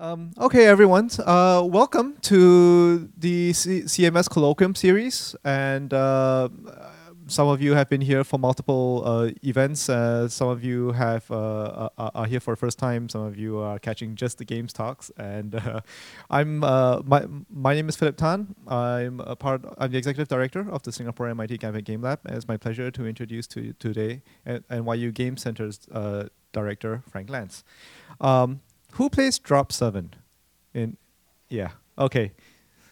Um, okay, everyone. Uh, welcome to the C- CMS Colloquium series. And uh, some of you have been here for multiple uh, events. Uh, some of you have uh, are, are here for the first time. Some of you are catching just the games talks. And uh, I'm my my name is Philip Tan. I'm a part. I'm the executive director of the Singapore MIT Gambit Game Lab. And it's my pleasure to introduce to you today NYU Game Center's director Frank Lantz. Um, who plays drop seven? In yeah, okay.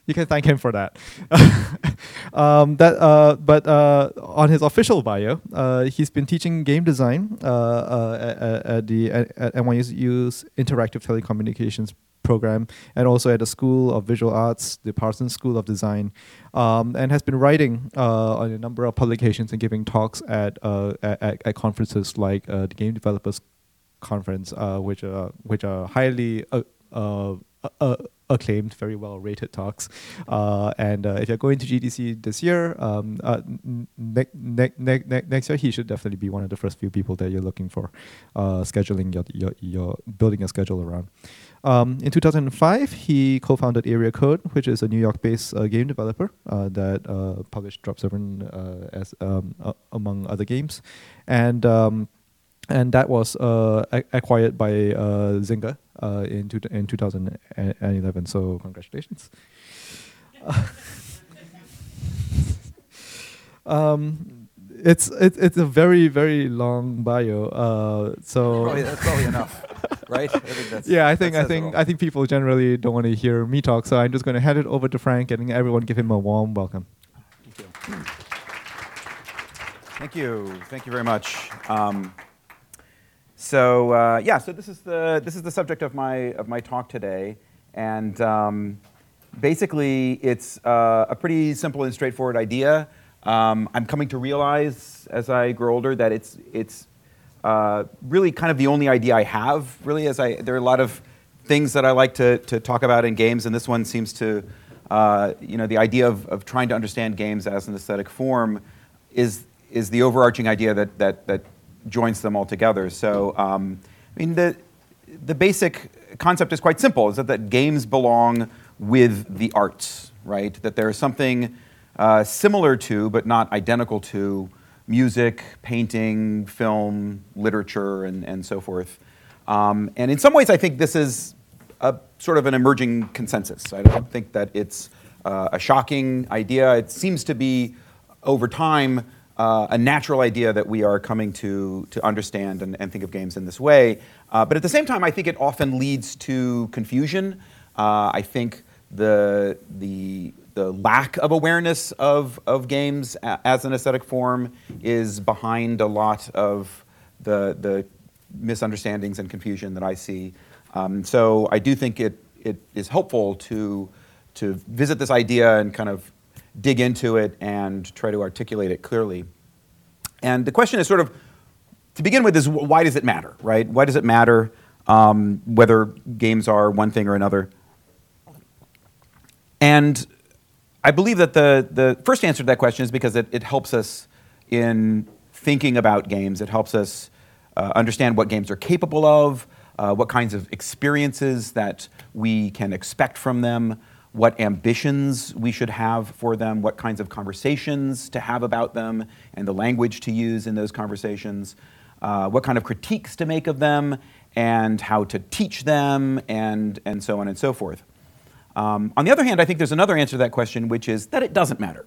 You can thank him for that. um, that uh, but uh, on his official bio, uh, he's been teaching game design uh, uh, at, at, the at, NYU's Interactive Telecommunications program and also at the School of Visual Arts, the Parsons School of Design, um, and has been writing uh, on a number of publications and giving talks at uh, at, at, conferences like uh, the Game Developers conference, uh, which are which are highly uh, uh, uh acclaimed, very well rated talks. Uh, and uh, if you're going to GDC this year, um, ne- ne- ne- ne- next year he should definitely be one of the first few people that you're looking for, scheduling your, your your building a schedule around. Um, in 2005, he co-founded Area Code, which is a New York-based uh, game developer uh, that uh, published Drop Seven as um, among other games, and um, and that was uh, acquired by uh, Zynga uh, in two, in 2011. So congratulations. um, it's it, it's a very very long bio. Uh, so probably, that's probably enough, right? I yeah, I think I think I think people generally don't want to hear me talk, so I'm just going to hand it over to Frank and everyone give him a warm welcome. Thank you. Thank you. Thank you very much. Um, so uh, yeah, so this is the this is the subject of my of my talk today, and um, basically it's uh, a pretty simple and straightforward idea. Um, I'm coming to realize as I grow older that it's it's uh, really kind of the only idea I have. Really, as I there are a lot of things that I like to to talk about in games, and this one seems to uh, you know the idea of, of trying to understand games as an aesthetic form is is the overarching idea that that that joins them all together. So, um, I mean, the, the basic concept is quite simple, is that, that games belong with the arts, right? That there is something uh, similar to, but not identical to, music, painting, film, literature, and, and so forth. Um, and in some ways, I think this is a sort of an emerging consensus. I don't think that it's uh, a shocking idea. It seems to be, over time, uh, a natural idea that we are coming to, to understand and, and think of games in this way. Uh, but at the same time, I think it often leads to confusion. Uh, I think the, the, the lack of awareness of, of games a, as an aesthetic form is behind a lot of the, the misunderstandings and confusion that I see. Um, so I do think it, it is helpful to, to visit this idea and kind of dig into it and try to articulate it clearly. And the question is sort of, to begin with, is why does it matter, right? Why does it matter um, whether games are one thing or another? And I believe that the, the first answer to that question is because it, it helps us in thinking about games. It helps us uh, understand what games are capable of, uh, what kinds of experiences that we can expect from them, what ambitions we should have for them, what kinds of conversations to have about them, and the language to use in those conversations, uh, what kind of critiques to make of them, and how to teach them, and, and so on and so forth. Um, on the other hand, I think there's another answer to that question, which is that it doesn't matter.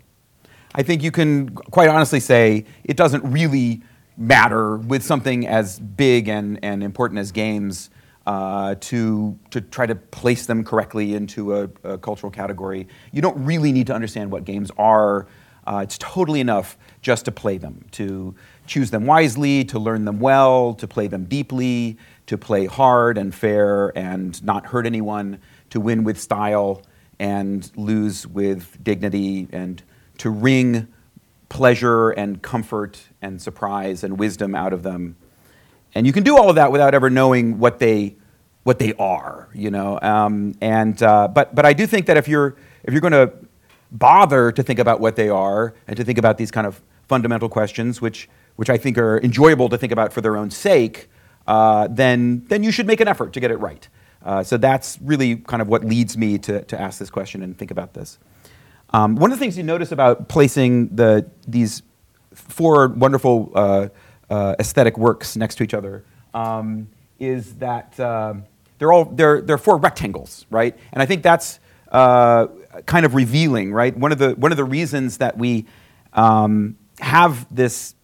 I think you can quite honestly say it doesn't really matter with something as big and, and important as games uh, to, to try to place them correctly into a, a, cultural category. You don't really need to understand what games are. Uh, it's totally enough just to play them, to choose them wisely, to learn them well, to play them deeply, to play hard and fair and not hurt anyone, to win with style and lose with dignity, and to wring pleasure and comfort and surprise and wisdom out of them. And you can do all of that without ever knowing what they what they are, you know. Um, and uh, but but I do think that if you're if you're going to bother to think about what they are and to think about these kind of fundamental questions, which which I think are enjoyable to think about for their own sake, uh, then then you should make an effort to get it right. Uh, so that's really kind of what leads me to, to ask this question and think about this. Um, one of the things you notice about placing the, these four wonderful uh, uh, aesthetic works next to each other um, is that um, they're all they're, they're four rectangles, right? And I think that's uh, kind of revealing, right? One of the one of the reasons that we um, have this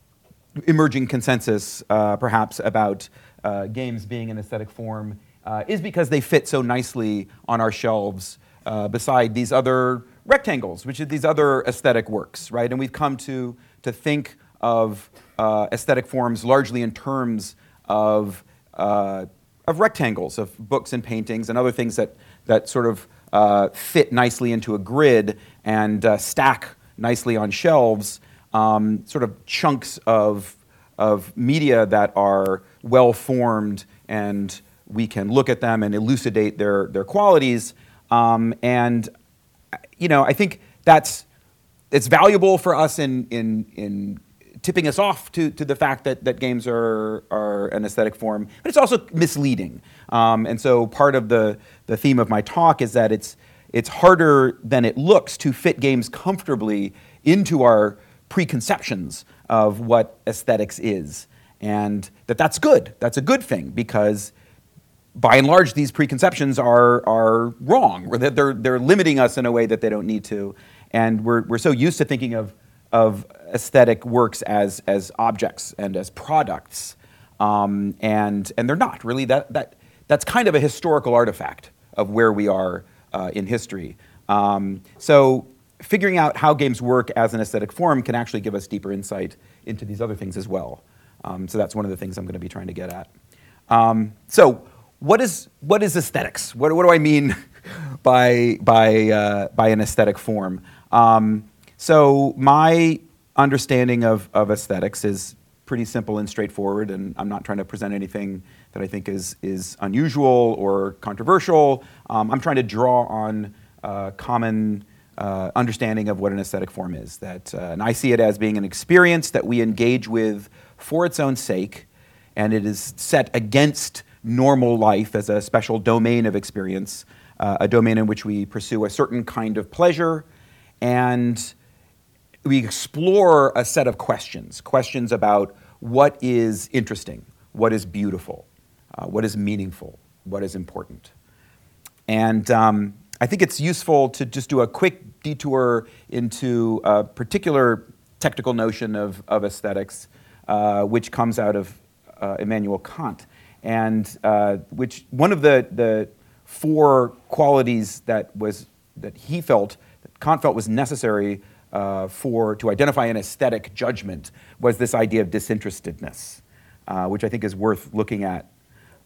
emerging consensus, uh, perhaps, about uh, games being an aesthetic form uh, is because they fit so nicely on our shelves uh, beside these other rectangles, which are these other aesthetic works, right? And we've come to, to think of uh, aesthetic forms largely in terms of, uh, of rectangles, of books and paintings and other things that, that sort of uh, fit nicely into a grid and uh, stack nicely on shelves, um, sort of chunks of, of media that are well formed and we can look at them and elucidate their, their qualities. Um, and, you know, I think that's it's valuable for us in, in, in tipping us off to, to the fact that, that games are, are an aesthetic form, but it's also misleading. Um, and so part of the, the theme of my talk is that it's, it's harder than it looks to fit games comfortably into our preconceptions of what aesthetics is. And that that's good. That's a good thing because by and large, these preconceptions are, are wrong, or that they're, they're limiting us in a way that they don't need to. And we're, we're so used to thinking of, of aesthetic works as, as objects and as products. Um, and, and they're not really. That, that, that's kind of a historical artifact of where we are uh, in history. Um, so figuring out how games work as an aesthetic form can actually give us deeper insight into these other things as well. Um, so that's one of the things I'm going to be trying to get at. Um, so what is, what is aesthetics? What, what do I mean by, by, uh, by an aesthetic form? Um, so my understanding of, of aesthetics is pretty simple and straightforward, and I'm not trying to present anything that I think is, is unusual or controversial. Um, I'm trying to draw on uh, common uh, understanding of what an aesthetic form is. That, uh, and I see it as being an experience that we engage with for its own sake, and it is set against normal life as a special domain of experience, uh, a domain in which we pursue a certain kind of pleasure, and we explore a set of questions questions about what is interesting, what is beautiful, uh, what is meaningful, what is important. And um, I think it's useful to just do a quick detour into a particular technical notion of, of aesthetics, uh, which comes out of uh, Immanuel Kant and uh, which one of the, the four qualities that was that he felt that Kant felt was necessary uh, for to identify an aesthetic judgment was this idea of disinterestedness, uh, which I think is worth looking at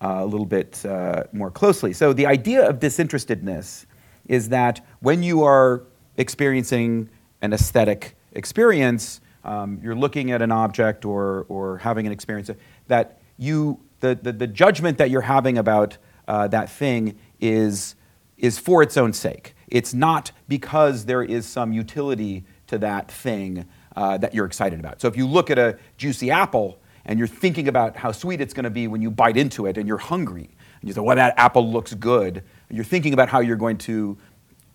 uh, a little bit uh, more closely. So the idea of disinterestedness is that when you are experiencing an aesthetic experience, um, you're looking at an object or, or having an experience that you the, the, the judgment that you're having about uh, that thing is, is for its own sake. It's not because there is some utility to that thing uh, that you're excited about. So if you look at a juicy apple and you're thinking about how sweet it's going to be when you bite into it and you're hungry, and you say, well, that apple looks good, you're thinking about how you're going to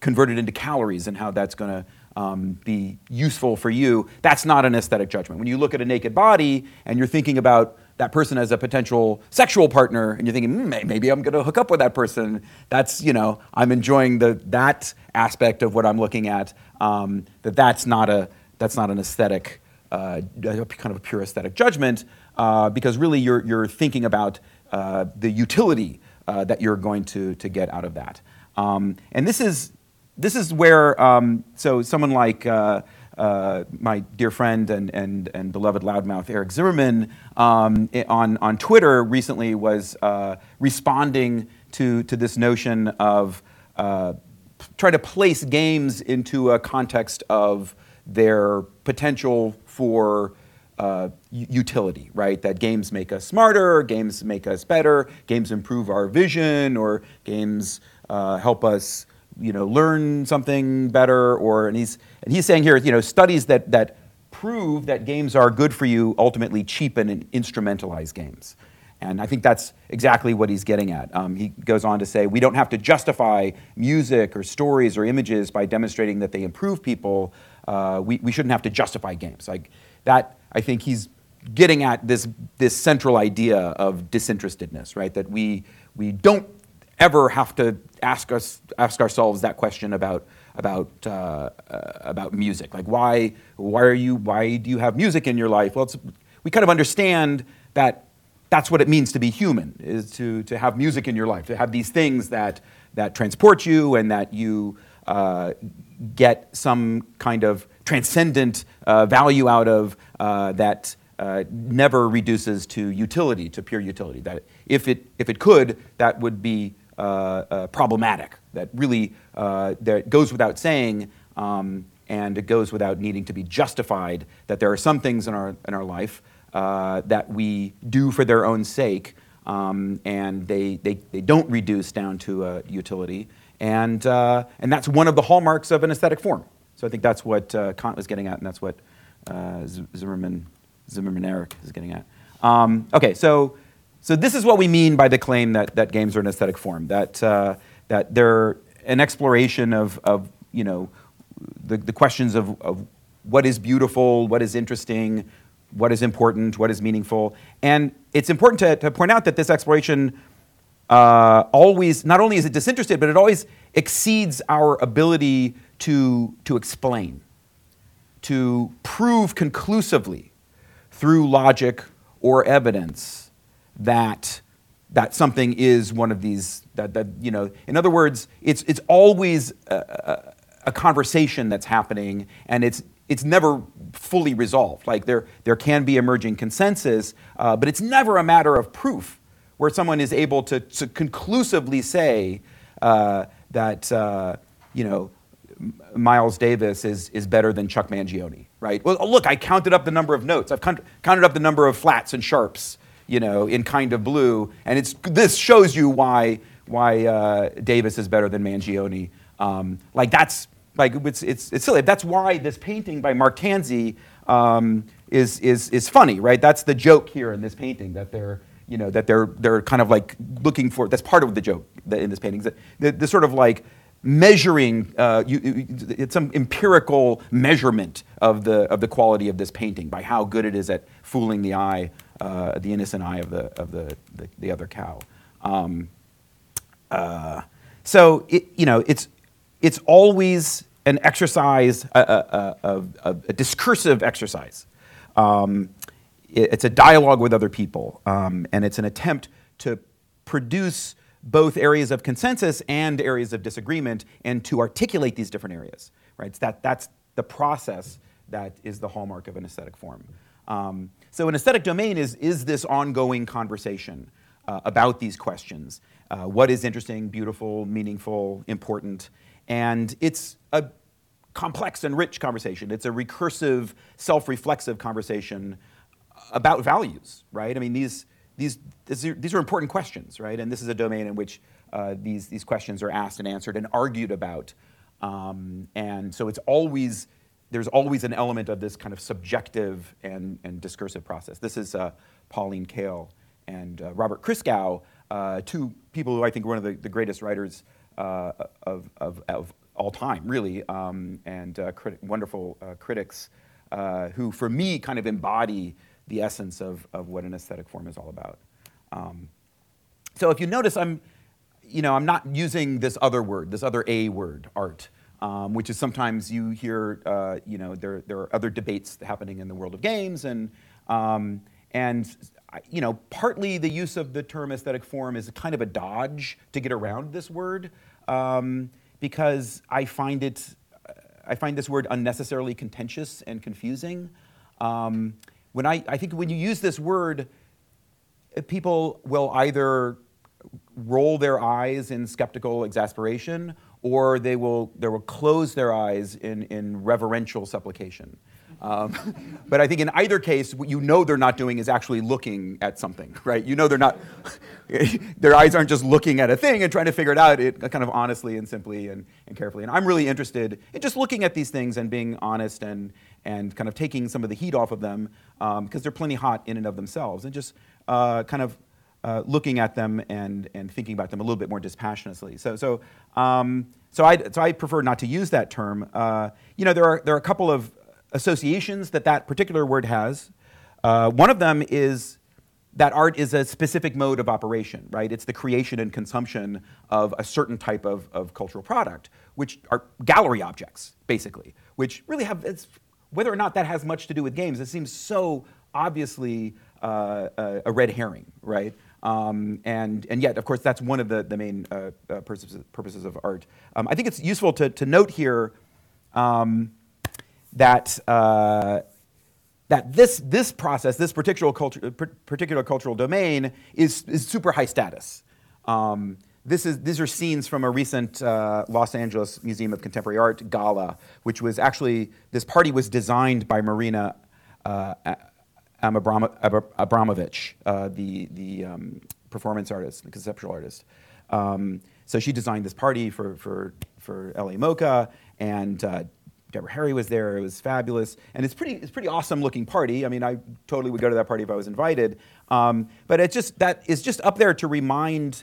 convert it into calories and how that's going to um, be useful for you, that's not an aesthetic judgment. When you look at a naked body and you're thinking about that person as a potential sexual partner and you're thinking mm, maybe i'm going to hook up with that person that's you know i'm enjoying the that aspect of what i'm looking at um, that that's not a that's not an aesthetic uh, kind of a pure aesthetic judgment uh, because really you're, you're thinking about uh, the utility uh, that you're going to, to get out of that. Um, and this is this is where um, so someone like uh, uh, my dear friend and, and, and beloved loudmouth Eric Zimmerman um, on, on Twitter recently was uh, responding to, to this notion of uh, trying to place games into a context of their potential for uh, utility, right? That games make us smarter, games make us better, games improve our vision, or games uh, help us you know, learn something better, or and he's and he's saying here, you know, studies that that prove that games are good for you ultimately cheapen and instrumentalize games. And I think that's exactly what he's getting at. Um, he goes on to say, we don't have to justify music or stories or images by demonstrating that they improve people. Uh, we, we shouldn't have to justify games. Like that, I think he's getting at this, this central idea of disinterestedness, right? That we, we don't ever have to ask, us, ask ourselves that question about, about, uh, uh, about music. Like why, why, are you, why do you have music in your life? Well, we kind of understand that that's what it means to be human, is to, to have music in your life, to have these things that, that transport you and that you uh, get some kind of transcendent uh, value out of uh, that uh, never reduces to utility, to pure utility. That if it, if it could, that would be uh, problematic. That really that goes without saying. Um, and it goes without needing to be justified that there are some things in our, in our life uh, that we do for their own sake, um, and they, they, they don't reduce down to a utility. And, uh, and that's one of the hallmarks of an aesthetic form. So I think that's what uh, Kant was getting at, and that's what uh, Zimmerman, Zimmerman Eric is getting at. Um, okay, so, so this is what we mean by the claim that, that games are an aesthetic form, that, uh, that they're an exploration of, of you know, the, the questions of, of what is beautiful, what is interesting, what is important, what is meaningful. And it's important to, to point out that this exploration uh, always, not only is it disinterested, but it always exceeds our ability to, to explain, to prove conclusively through logic or evidence that, that something is one of these, that, that you know, in other words, it's, it's always a, a, a conversation that's happening and it's it's never fully resolved. Like there, there can be emerging consensus, uh, but it's never a matter of proof where someone is able to, to conclusively say uh, that, uh, you know, Miles Davis is, is better than Chuck Mangione, right? Well, look, I counted up the number of notes. I've counted up the number of flats and sharps, you know, in kind of blue, and it's, this shows you why, why uh, Davis is better than Mangione. Um, like that's like it's, it's, it's silly. That's why this painting by Mark Tansey um, is, is, is funny, right? That's the joke here in this painting that they're, you know, that they're, they're kind of like looking for, that's part of the joke in this painting, that the, the sort of like measuring, uh, you, it's some empirical measurement of the, of the quality of this painting by how good it is at fooling the eye, uh, the innocent eye of the, of the, the, the other cow. Um, uh, so, it, you know, it's, it's always an exercise, a, a, a, a discursive exercise. Um, it, it's a dialogue with other people, um, and it's an attempt to produce both areas of consensus and areas of disagreement, and to articulate these different areas. Right? that, that's the process that is the hallmark of an aesthetic form. Um, so, an aesthetic domain is, is this ongoing conversation uh, about these questions. Uh, what is interesting, beautiful, meaningful, important? And it's a complex and rich conversation. It's a recursive, self reflexive conversation about values, right? I mean, these, these, these are important questions, right? And this is a domain in which uh, these, these questions are asked and answered and argued about. Um, and so it's always, there's always an element of this kind of subjective and, and discursive process. This is uh, Pauline Kael and uh, Robert Christgau, uh, two people who I think are one of the, the greatest writers of, of, of, all time, really, um, and uh, criti- wonderful uh, critics who, for me, kind of embody the essence of, of what an aesthetic form is all about. Um, so if you notice, I'm, you know, I'm not using this other word, this other A word, art, um, which is sometimes you hear, uh, you know, there, there are other debates happening in the world of games, and, um, and you know, partly the use of the term aesthetic form is kind of a dodge to get around this word um, because I find it, I find this word unnecessarily contentious and confusing. Um, when I, I think when you use this word, people will either roll their eyes in skeptical exasperation or they will, they will close their eyes in, in reverential supplication. Um, but I think in either case, what you know they're not doing is actually looking at something, right? You know they're not, their eyes aren't just looking at a thing and trying to figure it out it, kind of honestly and simply and, and carefully. And I'm really interested in just looking at these things and being honest and, and kind of taking some of the heat off of them because um, they're plenty hot in and of themselves and just uh, kind of uh, looking at them and, and thinking about them a little bit more dispassionately. So, so, um, so, I, so I prefer not to use that term. Uh, you know, there are, there are a couple of associations that that particular word has. Uh, one of them is that art is a specific mode of operation, right? It's the creation and consumption of a certain type of, of cultural product, which are gallery objects, basically, which really have, whether or not that has much to do with games, it seems so obviously uh, a, a, red herring, right? Um, and, and yet, of course, that's one of the, the main uh, uh, purposes, purposes of art. Um, I think it's useful to, to note here um, that uh, that this, this process, this particular, culture, particular cultural domain is, is super high status. Um, this is, these are scenes from a recent uh, Los Angeles Museum of Contemporary Art gala, which was actually, this party was designed by Marina uh, Abramović, uh, the, the um, performance artist, the conceptual artist. Um, so she designed this party for, for, for LA MoCA, and uh, Deborah Harry was there. It was fabulous, and it's pretty. It's pretty awesome looking party. I mean, I totally would go to that party if I was invited. Um, but it's just that is just up there to remind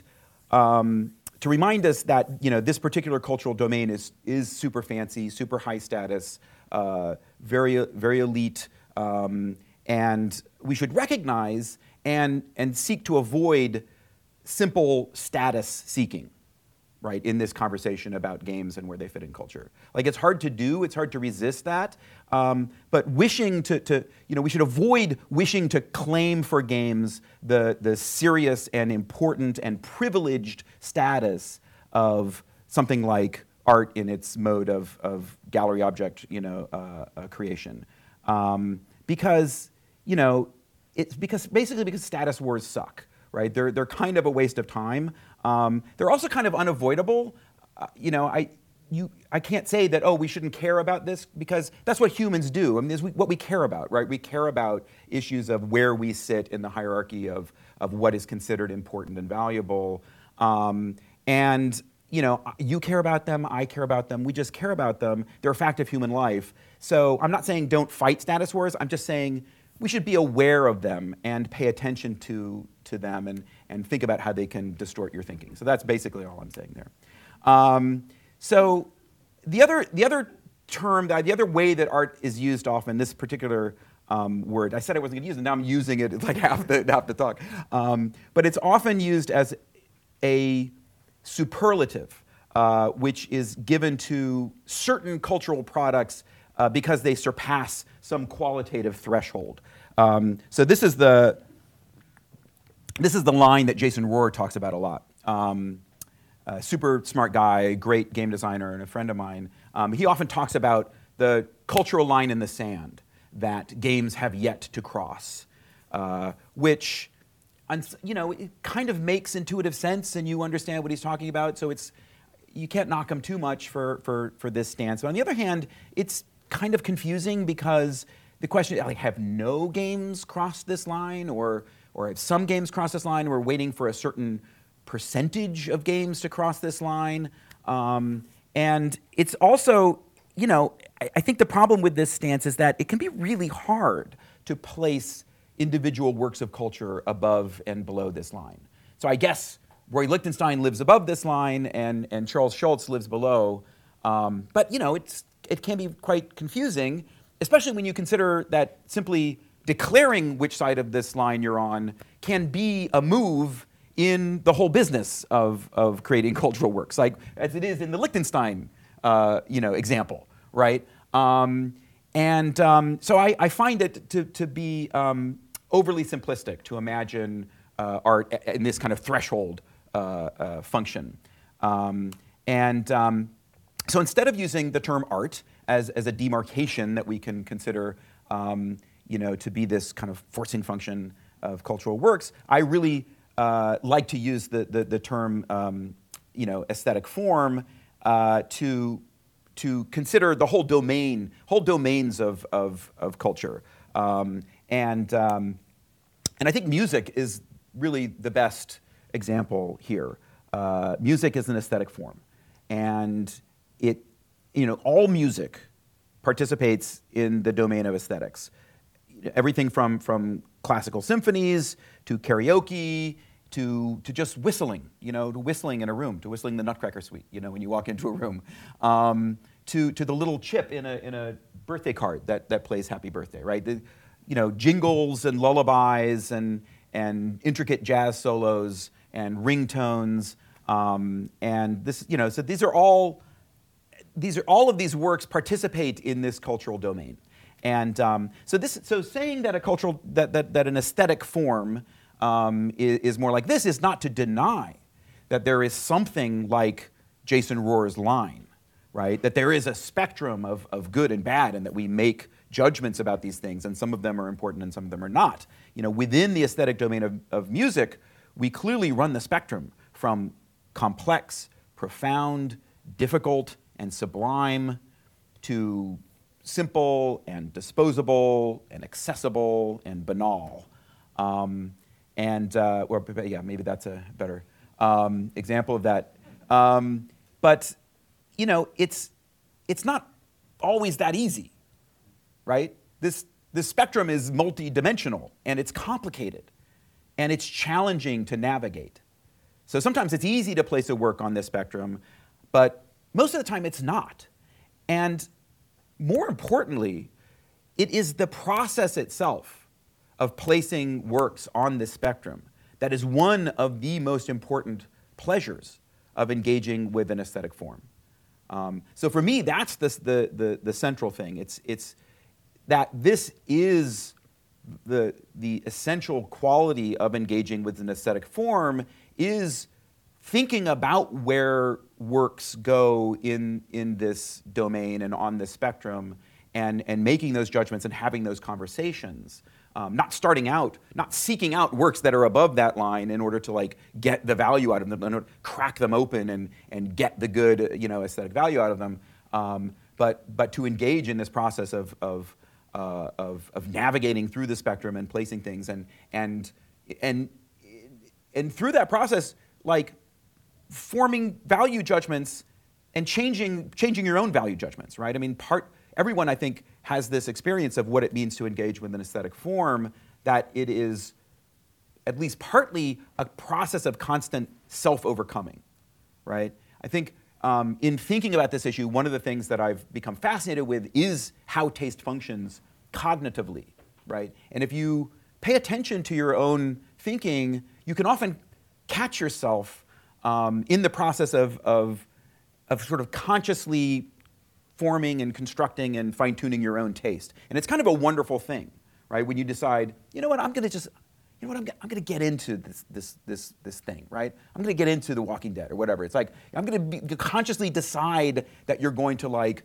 um, to remind us that you know this particular cultural domain is is super fancy, super high status, uh, very very elite, um, and we should recognize and and seek to avoid simple status seeking right, in this conversation about games and where they fit in culture. Like it's hard to do, it's hard to resist that, um, but wishing to, to, you know, we should avoid wishing to claim for games the, the serious and important and privileged status of something like art in its mode of, of gallery object, you know, uh, uh, creation. Um, because, you know, it's because basically because status wars suck right? They're, they're kind of a waste of time. Um, they're also kind of unavoidable. Uh, you know, I, you, I can't say that, oh, we shouldn't care about this because that's what humans do. I mean, is what we care about, right? We care about issues of where we sit in the hierarchy of, of what is considered important and valuable. Um, and, you know, you care about them, I care about them, we just care about them. They're a fact of human life. So I'm not saying don't fight status wars, I'm just saying we should be aware of them and pay attention to, to them and, and think about how they can distort your thinking. So that's basically all I'm saying there. Um, so the other, the other term, the other way that art is used often, this particular um, word, I said I wasn't going to use it, now I'm using it it's like half the, half the talk. Um, but it's often used as a superlative, uh, which is given to certain cultural products uh, because they surpass some qualitative threshold. Um, so this is the this is the line that Jason Rohrer talks about a lot. Um, a super smart guy, great game designer, and a friend of mine. Um, he often talks about the cultural line in the sand that games have yet to cross, uh, which you know it kind of makes intuitive sense, and you understand what he's talking about. So it's you can't knock him too much for for for this stance. But on the other hand, it's kind of confusing because the question like have no games crossed this line or or have some games crossed this line? We're waiting for a certain percentage of games to cross this line. Um, and it's also you know I, I think the problem with this stance is that it can be really hard to place individual works of culture above and below this line. So i guess roy lichtenstein lives above this line and, and charles schulz lives below. Um, but you know it's it can be quite confusing, especially when you consider that simply declaring which side of this line you're on can be a move in the whole business of, of creating cultural works, like as it is in the Lichtenstein, uh, you know, example, right? Um, and um, so I, I, find it to, to be um, overly simplistic to imagine uh, art in this kind of threshold uh, uh function. Um, and um, so instead of using the term art as, as a demarcation that we can consider um, you know, to be this kind of forcing function of cultural works, I really uh, like to use the, the, the term um, you know, aesthetic form uh, to, to consider the whole domain, whole domains of, of, of culture. Um, and, um, and I think music is really the best example here. Uh, music is an aesthetic form. And it, you know, all music participates in the domain of aesthetics. Everything from, from classical symphonies to karaoke to, to just whistling, you know, to whistling in a room, to whistling the Nutcracker Suite, you know, when you walk into a room, um, to, to the little chip in a, in a birthday card that, that plays Happy Birthday, right? The, you know, jingles and lullabies and, and intricate jazz solos and ringtones. Um, and this, you know, so these are all, these are all of these works participate in this cultural domain. And um, so this, so saying that a cultural, that, that, that an aesthetic form um, is, is, more like this is not to deny that there is something like Jason Rohrer's line, right? That there is a spectrum of, of good and bad, and that we make judgments about these things, and some of them are important and some of them are not. You know, within the aesthetic domain of, of music, we clearly run the spectrum from complex, profound, difficult, and sublime to simple and disposable and accessible and banal. Um, and, uh, or yeah, maybe that's a better um, example of that. Um, but, you know, it's, it's not always that easy, right? This, this spectrum is multidimensional and it's complicated and it's challenging to navigate. So sometimes it's easy to place a work on this spectrum, but most of the time it's not. And more importantly, it is the process itself of placing works on this spectrum that is one of the most important pleasures of engaging with an aesthetic form. Um, so for me, that's the, the, the, the central thing. It's, it's that this is the, the essential quality of engaging with an aesthetic form is thinking about where works go in, in this domain and on this spectrum and, and making those judgments and having those conversations. Um, not starting out, not seeking out works that are above that line in order to like get the value out of them, crack them open and, and get the good you know, aesthetic value out of them, um, but, but to engage in this process of, of, uh, of, of navigating through the spectrum and placing things and, and, and, and through that process, like forming value judgments and changing, changing your own value judgments, right? I mean, part, everyone, I think, has this experience of what it means to engage with an aesthetic form, that it is at least partly a process of constant self overcoming, right? I think um, in thinking about this issue, one of the things that I've become fascinated with is how taste functions cognitively, right? And if you pay attention to your own thinking, you can often catch yourself um, in the process of, of, of sort of consciously forming and constructing and fine tuning your own taste. And it's kind of a wonderful thing, right? When you decide, you know what, I'm going to just, you know what, I'm, I'm going to get into this, this, this, this thing, right? I'm going to get into The Walking Dead or whatever. It's like, I'm going to consciously decide that you're going to, like,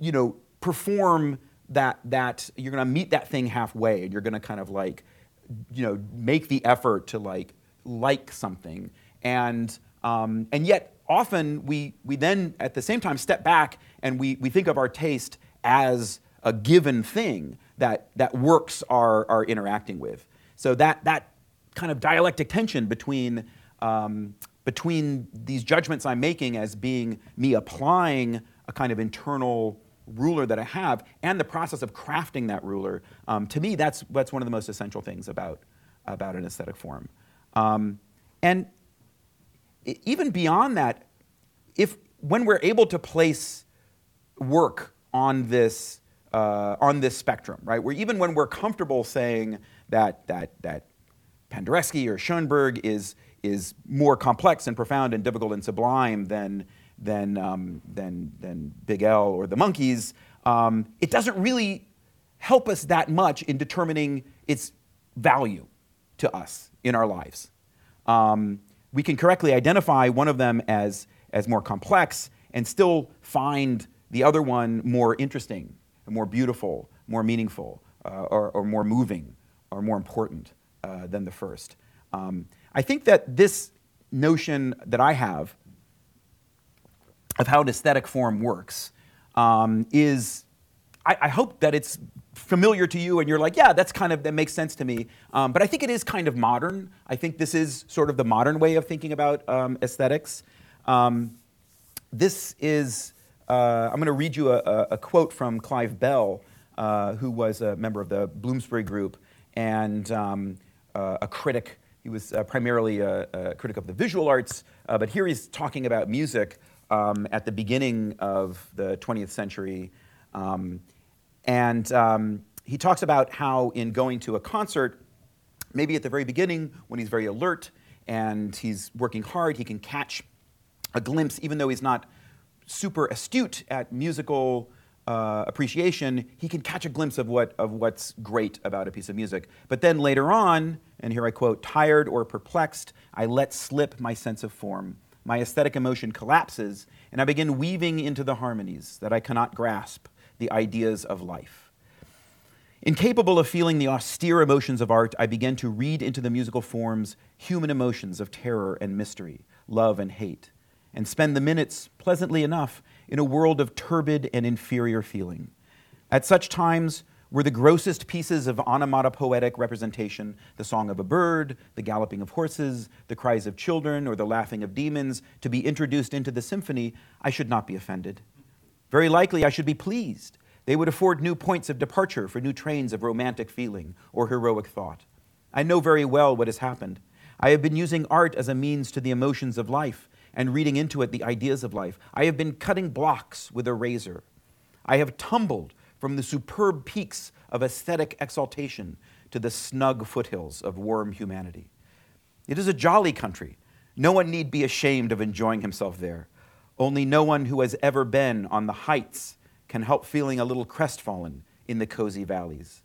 you know, perform that, that you're going to meet that thing halfway and you're going to kind of like, you know, make the effort to, like, like something and, um, and yet, often we, we then, at the same time, step back and we, we think of our taste as a given thing that, that works are, are interacting with. So that, that kind of dialectic tension between, um, between these judgments I'm making as being me applying a kind of internal ruler that I have and the process of crafting that ruler, um, to me, that's, that's one of the most essential things about, about an aesthetic form. Um, and even beyond that, if when we're able to place work on this uh, on this spectrum, right? Where even when we're comfortable saying that that that Penderecki or Schoenberg is is more complex and profound and difficult and sublime than than um, than than Big L or the Monkees, um, it doesn't really help us that much in determining its value to us in our lives. Um, we can correctly identify one of them as, as more complex and still find the other one more interesting, more beautiful, more meaningful, uh, or, or, more moving, or more important uh, than the first. Um, I think that this notion that I have of how an aesthetic form works um, is, I, I hope that it's familiar to you and you're like, yeah, that's kind of, that makes sense to me. Um, but I think it is kind of modern. I think this is sort of the modern way of thinking about um, aesthetics. Um, this is, uh, I'm going to read you a, a, quote from Clive Bell, uh, who was a member of the Bloomsbury Group and um, uh, a critic he was uh, primarily a, a, critic of the visual arts, uh, but here he's talking about music um, at the beginning of the 20th century. Um, and um, he talks about how, in going to a concert, maybe at the very beginning, when he's very alert and he's working hard, he can catch a glimpse, even though he's not super astute at musical uh, appreciation, he can catch a glimpse of, what, of what's great about a piece of music. But then later on, and here I quote, tired or perplexed, I let slip my sense of form. My aesthetic emotion collapses, and I begin weaving into the harmonies that I cannot grasp, the ideas of life. Incapable of feeling the austere emotions of art, I began to read into the musical forms human emotions of terror and mystery, love and hate, and spend the minutes, pleasantly enough, in a world of turbid and inferior feeling. At such times were the grossest pieces of onomatopoetic representation the song of a bird, the galloping of horses, the cries of children, or the laughing of demons to be introduced into the symphony, I should not be offended. Very likely I should be pleased. They would afford new points of departure for new trains of romantic feeling or heroic thought. I know very well what has happened. I have been using art as a means to the emotions of life and reading into it the ideas of life. I have been cutting blocks with a razor. I have tumbled from the superb peaks of aesthetic exaltation to the snug foothills of warm humanity. It is a jolly country. No one need be ashamed of enjoying himself there. Only no one who has ever been on the heights can help feeling a little crestfallen in the cozy valleys.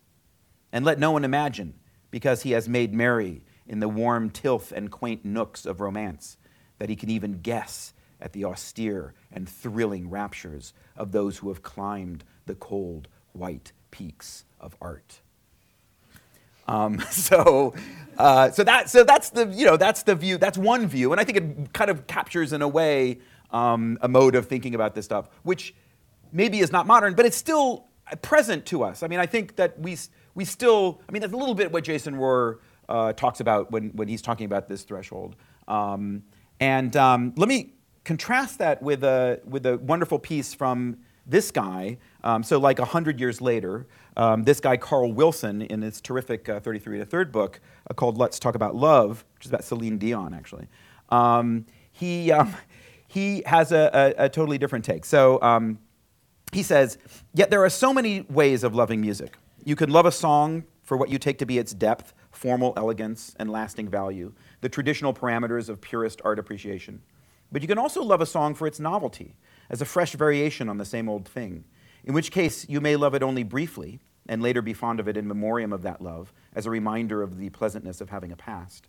And let no one imagine, because he has made merry in the warm tilth and quaint nooks of romance, that he can even guess at the austere and thrilling raptures of those who have climbed the cold white peaks of art. Um, so, uh, so, that, so that's the you know that's the view. That's one view, and I think it kind of captures in a way um, a mode of thinking about this stuff, which maybe is not modern, but it's still present to us. I mean, I think that we we still. I mean, that's a little bit what Jason Rohrer uh, talks about when when he's talking about this threshold. Um, and um, let me contrast that with a, with a wonderful piece from this guy. Um, so, like 100 years later, um, this guy, Carl Wilson, in his terrific uh, 33 to Third book uh, called Let's Talk About Love, which is about Celine Dion, actually, um, he, um, he has a, a, a, totally different take. So, um, he says, Yet there are so many ways of loving music. You can love a song for what you take to be its depth, formal elegance, and lasting value the traditional parameters of purist art appreciation. But you can also love a song for its novelty, as a fresh variation on the same old thing, in which case you may love it only briefly and later be fond of it in memoriam of that love, as a reminder of the pleasantness of having a past.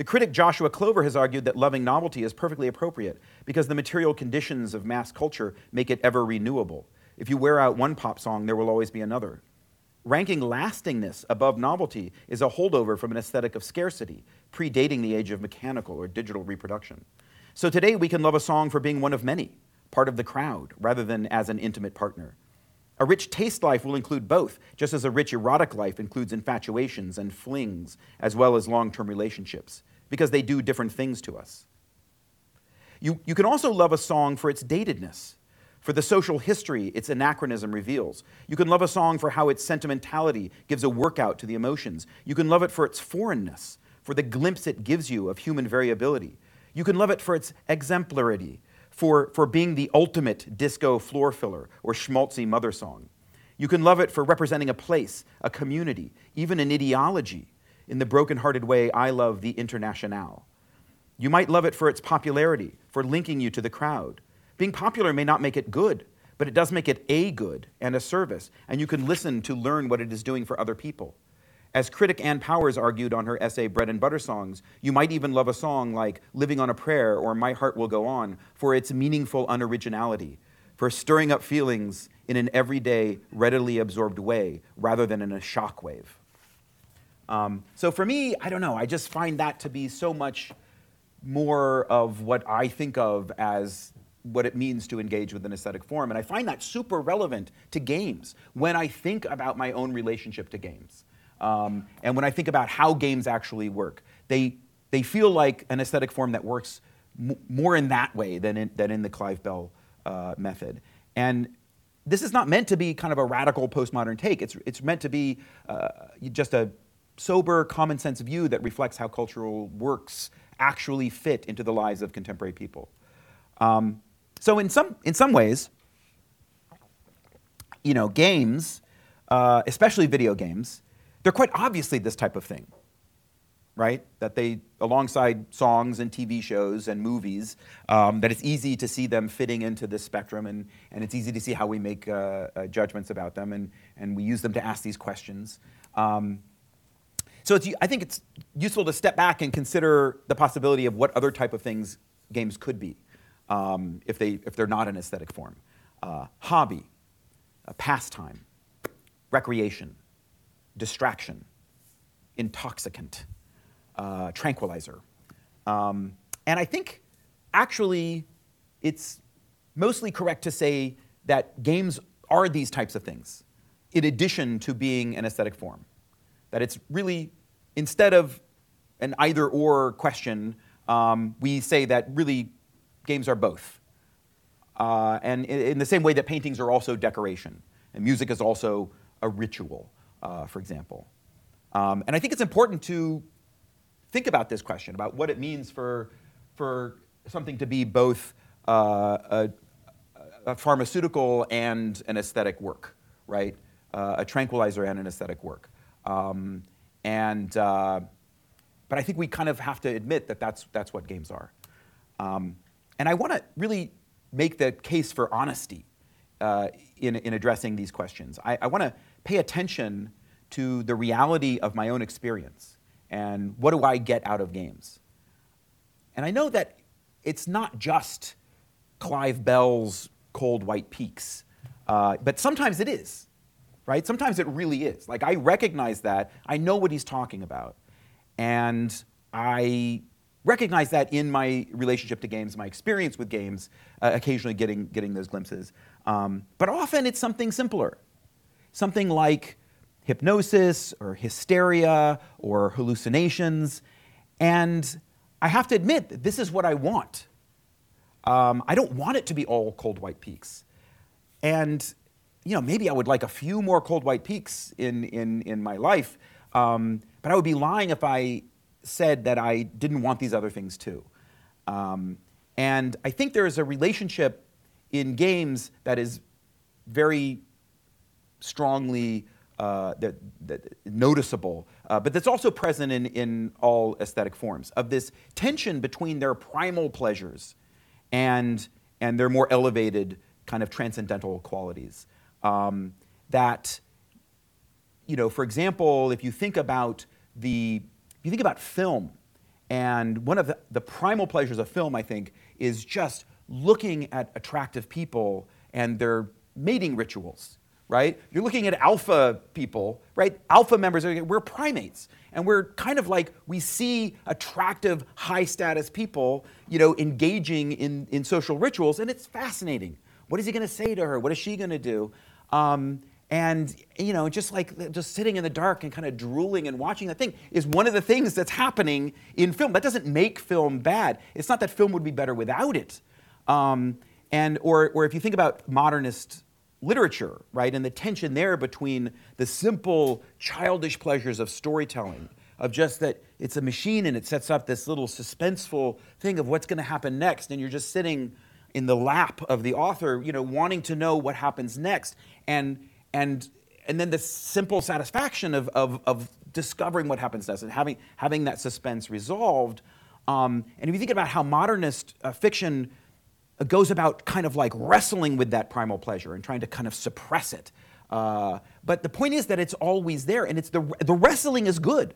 The critic Joshua Clover has argued that loving novelty is perfectly appropriate because the material conditions of mass culture make it ever renewable. If you wear out one pop song, there will always be another. Ranking lastingness above novelty is a holdover from an aesthetic of scarcity, predating the age of mechanical or digital reproduction. So today we can love a song for being one of many, part of the crowd, rather than as an intimate partner. A rich taste life will include both, just as a rich erotic life includes infatuations and flings, as well as long term relationships, because they do different things to us. You, you can also love a song for its datedness, for the social history its anachronism reveals. You can love a song for how its sentimentality gives a workout to the emotions. You can love it for its foreignness, for the glimpse it gives you of human variability. You can love it for its exemplarity, for, for being the ultimate disco floor filler or schmaltzy mother song. You can love it for representing a place, a community, even an ideology, in the broken-hearted way I love the Internationale. You might love it for its popularity, for linking you to the crowd, being popular may not make it good, but it does make it a good and a service, and you can listen to learn what it is doing for other people. As critic Ann Powers argued on her essay Bread and Butter Songs, you might even love a song like Living on a Prayer or My Heart Will Go On for its meaningful unoriginality, for stirring up feelings in an everyday, readily absorbed way rather than in a shockwave. Um, so for me, I don't know, I just find that to be so much more of what I think of as what it means to engage with an aesthetic form. And I find that super relevant to games when I think about my own relationship to games. Um, and when I think about how games actually work, they, they feel like an aesthetic form that works m- more in that way than in, than in the Clive Bell uh, method. And this is not meant to be kind of a radical postmodern take. It's, it's meant to be uh, just a sober, common sense view that reflects how cultural works actually fit into the lives of contemporary people. Um, so in some, in some ways, you know, games, uh, especially video games, they're quite obviously this type of thing, right? That they, alongside songs and TV shows and movies, um, that it's easy to see them fitting into this spectrum and, and it's easy to see how we make uh, uh, judgments about them and, and we use them to ask these questions. Um, so I think it's useful to step back and consider the possibility of what other type of things games could be um, if, they, if they're not an aesthetic form. Uh, hobby, a pastime, recreation, distraction, intoxicant, uh, tranquilizer. Um, and I think actually it's mostly correct to say that games are these types of things, in addition to being an aesthetic form. That it's really, instead of an either or question, um, we say that really games are both. Uh, and in, the same way that paintings are also decoration, and music is also a ritual, uh, for example. Um, and I think it's important to think about this question about what it means for, for something to be both uh, a, a, pharmaceutical and an aesthetic work, right? Uh, a tranquilizer and an aesthetic work. Um, and, uh, but I think we kind of have to admit that that's, that's what games are. Um, and I want to really make the case for honesty uh, in, in addressing these questions. I, I want to pay attention to the reality of my own experience and what do I get out of games. And I know that it's not just Clive Bell's Cold White Peaks, uh, but sometimes it is, right? Sometimes it really is. Like I recognize that, I know what he's talking about, and I recognize that in my relationship to games, my experience with games, uh, occasionally getting, getting those glimpses. Um, but often it's something simpler, something like hypnosis or hysteria or hallucinations. And I have to admit that this is what I want. Um, I don't want it to be all cold white peaks. And you know, maybe I would like a few more cold white peaks in, in, in my life, um, but I would be lying if I said that I didn't want these other things too. Um, and I think there is a relationship in games that is very strongly uh, that, that noticeable, uh, but that's also present in, in all aesthetic forms of this tension between their primal pleasures and, and their more elevated kind of transcendental qualities. Um, that, you know, for example, if you think about the if you think about film, and one of the, the primal pleasures of film, I think, is just looking at attractive people and their mating rituals, right? You're looking at alpha people, right? Alpha members, we're primates. And we're kind of like, we see attractive, high status people, you know, engaging in, in social rituals, and it's fascinating. What is he going to say to her? What is she going to do? Um, and you know just like just sitting in the dark and kind of drooling and watching that thing is one of the things that's happening in film. That doesn't make film bad. It's not that film would be better without it. Um, and or, or if you think about modernist literature right and the tension there between the simple childish pleasures of storytelling of just that it's a machine and it sets up this little suspenseful thing of what's going to happen next and you're just sitting in the lap of the author you know wanting to know what happens next and and and then the simple satisfaction of, of, of discovering what happens next and having, having that suspense resolved. Um, and if you think about how modernist uh, fiction goes about kind of like wrestling with that primal pleasure and trying to kind of suppress it. Uh, but the point is that it's always there, and it's the, the wrestling is good.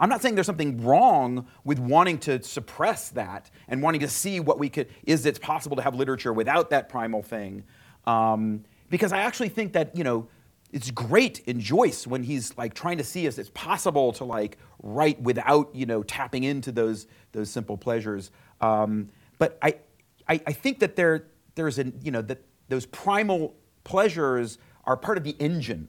I'm not saying there's something wrong with wanting to suppress that and wanting to see what we could, is it possible to have literature without that primal thing? Um, because I actually think that, you know, it's great in Joyce when he's like trying to see if it's possible to like write without, you know, tapping into those, those simple pleasures. Um, but I, I, I, think that there, there's a, you know, that those primal pleasures are part of the engine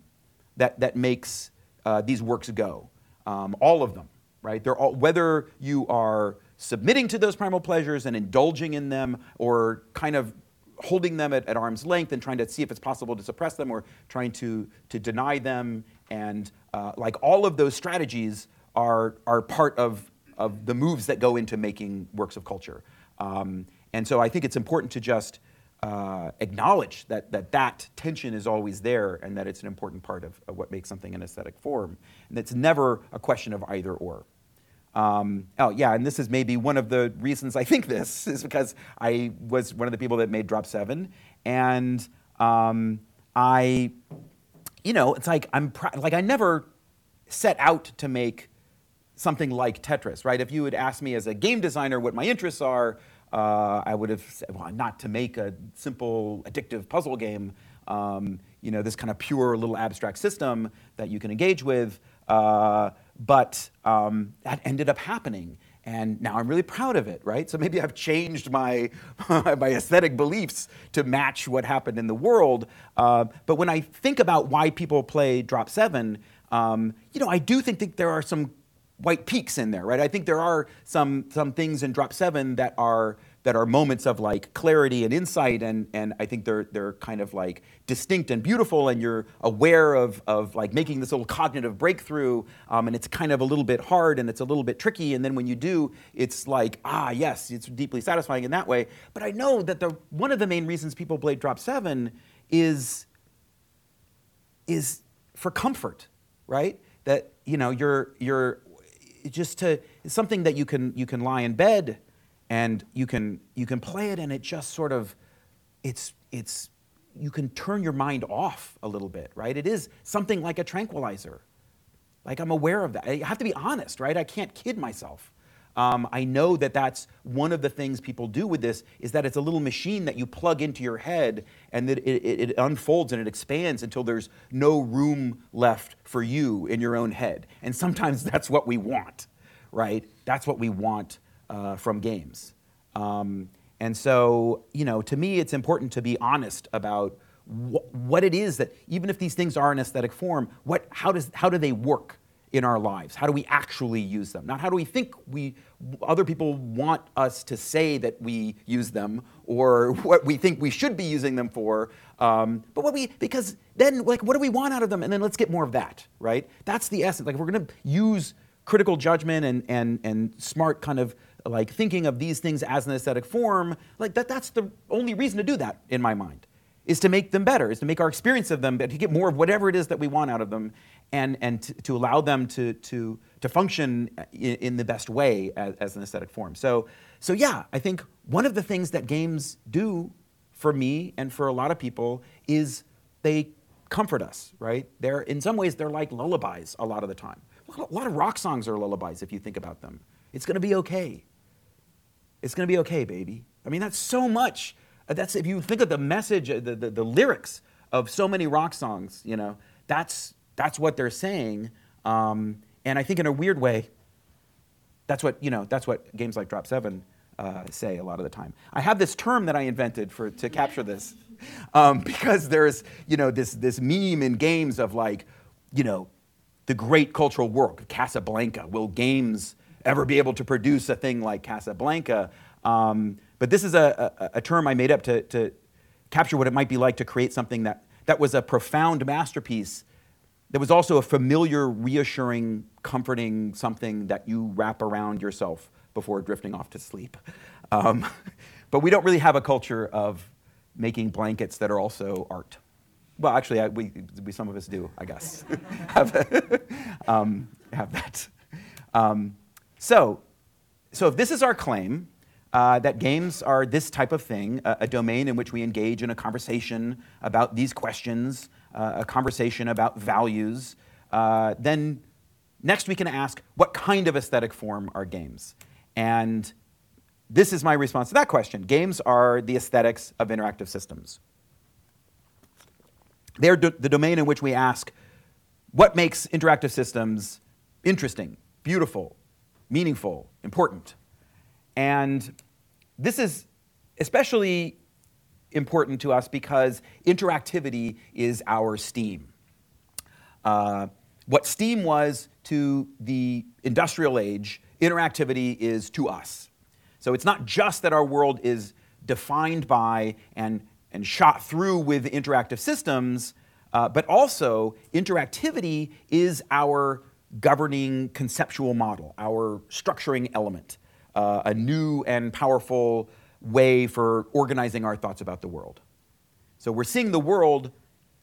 that, that makes uh, these works go. Um, all of them, right? They're all, whether you are submitting to those primal pleasures and indulging in them or kind of holding them at, at, arm's length and trying to see if it's possible to suppress them or trying to, to deny them. And uh, like all of those strategies are, are part of, of the moves that go into making works of culture. Um, and so I think it's important to just uh, acknowledge that, that that tension is always there and that it's an important part of, of what makes something an aesthetic form. And it's never a question of either or. Um, oh, yeah, and this is maybe one of the reasons I think this is because I was one of the people that made Drop 7. And um, I, you know, it's like I'm, pr- like I never set out to make something like Tetris, right? If you had asked me as a game designer what my interests are, uh, I would have said, well, not to make a simple addictive puzzle game, um, you know, this kind of pure little abstract system that you can engage with. Uh, but um, that ended up happening. And now I'm really proud of it, right? So maybe I've changed my, my aesthetic beliefs to match what happened in the world. Uh, but when I think about why people play Drop 7, um, you know, I do think that there are some white peaks in there, right? I think there are some some things in Drop Seven that are that are moments of like clarity and insight, and and I think they're they're kind of like distinct and beautiful, and you're aware of of like making this little cognitive breakthrough, um, and it's kind of a little bit hard and it's a little bit tricky, and then when you do, it's like ah yes, it's deeply satisfying in that way. But I know that the one of the main reasons people play Drop Seven is is for comfort, right? That you know you're you're just to it's something that you can you can lie in bed and you can you can play it and it just sort of it's it's you can turn your mind off a little bit right? It is something like a tranquilizer. Like i'm aware of that. I have to be honest right? I can't kid myself um, I know that that's one of the things people do with this is that it's a little machine that you plug into your head and that it, it, it, unfolds and it expands until there's no room left for you in your own head. And sometimes that's what we want, right? That's what we want uh, from games. Um, and so, you know, to me, it's important to be honest about wh- what it is that, even if these things are in aesthetic form, what, how, does, how do they work? In our lives? How do we actually use them? Not how do we think we other people want us to say that we use them or what we think we should be using them for. Um, but what we because then like what do we want out of them? And then let's get more of that, right? That's the essence. Like we're going to use critical judgment and and and smart kind of like thinking of these things as an aesthetic form, like that that's the only reason to do that in my mind is to make them better, is to make our experience of them, to get more of whatever it is that we want out of them, and, and to, to allow them to, to, to function in, in the best way as, as, an aesthetic form. So, so, yeah, I think one of the things that games do for me and for a lot of people is they comfort us, right? They're, in some ways, they're like lullabies a lot of the time. A lot of rock songs are lullabies if you think about them. It's to be okay. It's to be okay, baby. I mean, that's so much uh, that's if you think of the message, uh, the, the, the lyrics of so many rock songs, you know, that's that's what they're saying. Um, and I think in a weird way, that's what you know. That's what games like Drop Seven uh, say a lot of the time. I have this term that I invented for to capture this, um, because there's you know this this meme in games of like, you know, the great cultural work, Casablanca. Will games ever be able to produce a thing like Casablanca? Um, but this is a, a, a term I made up to, to capture what it might be like to create something that, that was a profound masterpiece that was also a familiar, reassuring, comforting something that you wrap around yourself before drifting off to sleep. Um, but we don't really have a culture of making blankets that are also art. Well, actually, I, we, we, some of us do, I guess, have, um, have that. Um, so, so if this is our claim, uh, that games are this type of thing, a, a, domain in which we engage in a conversation about these questions, uh, a conversation about values, uh, then next we can ask what kind of aesthetic form are games? And this is my response to that question. Games are the aesthetics of interactive systems. They're do- the domain in which we ask what makes interactive systems interesting, beautiful, meaningful, important. And this is especially important to us because interactivity is our Steam. Uh, what Steam was to the industrial age, interactivity is to us. So it's not just that our world is defined by and and shot through with interactive systems, uh, but also interactivity is our governing conceptual model, our structuring element, uh, a new and powerful way for organizing our thoughts about the world. So we're seeing the world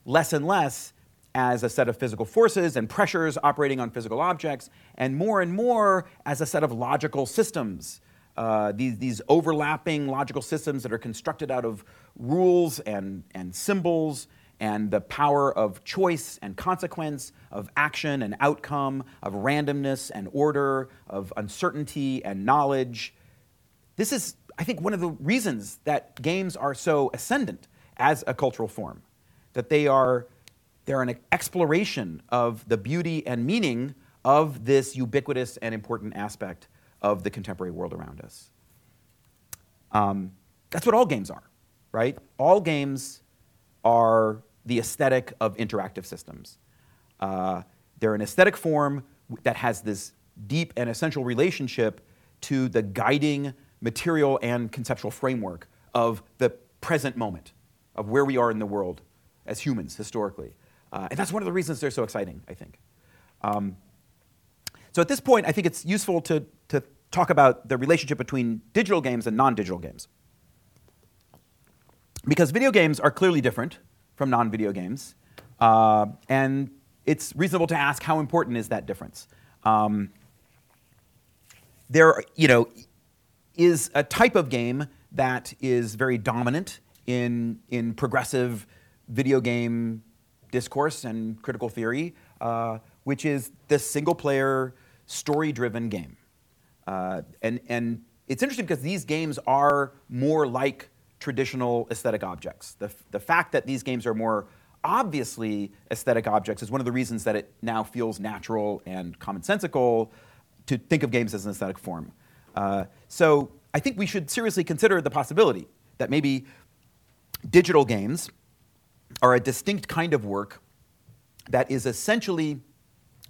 less and less as a set of physical forces and pressures operating on physical objects, and more and more as a set of logical systems. Uh, these, these overlapping logical systems that are constructed out of rules and, and symbols and the power of choice and consequence, of action and outcome, of randomness and order, of uncertainty and knowledge. This is, I think, one of the reasons that games are so ascendant as a cultural form, that they are they're an exploration of the beauty and meaning of this ubiquitous and important aspect of the contemporary world around us. Um, that's what all games are, right? All games are the aesthetic of interactive systems. Uh, they're an aesthetic form that has this deep and essential relationship to the guiding material and conceptual framework of the present moment, of where we are in the world as humans historically. Uh, and that's one of the reasons they're so exciting, I think. Um, so at this point, I think it's useful to, to talk about the relationship between digital games and non digital games. Because video games are clearly different from non video games. Uh, and it's reasonable to ask how important is that difference? Um, there, you know, is a type of game that is very dominant in, in progressive video game discourse and critical theory, uh, which is the single player, story driven game. Uh, and, and it's interesting because these games are more like traditional aesthetic objects. The, the fact that these games are more obviously aesthetic objects is one of the reasons that it now feels natural and commonsensical to think of games as an aesthetic form. Uh, so I think we should seriously consider the possibility that maybe digital games are a distinct kind of work that is essentially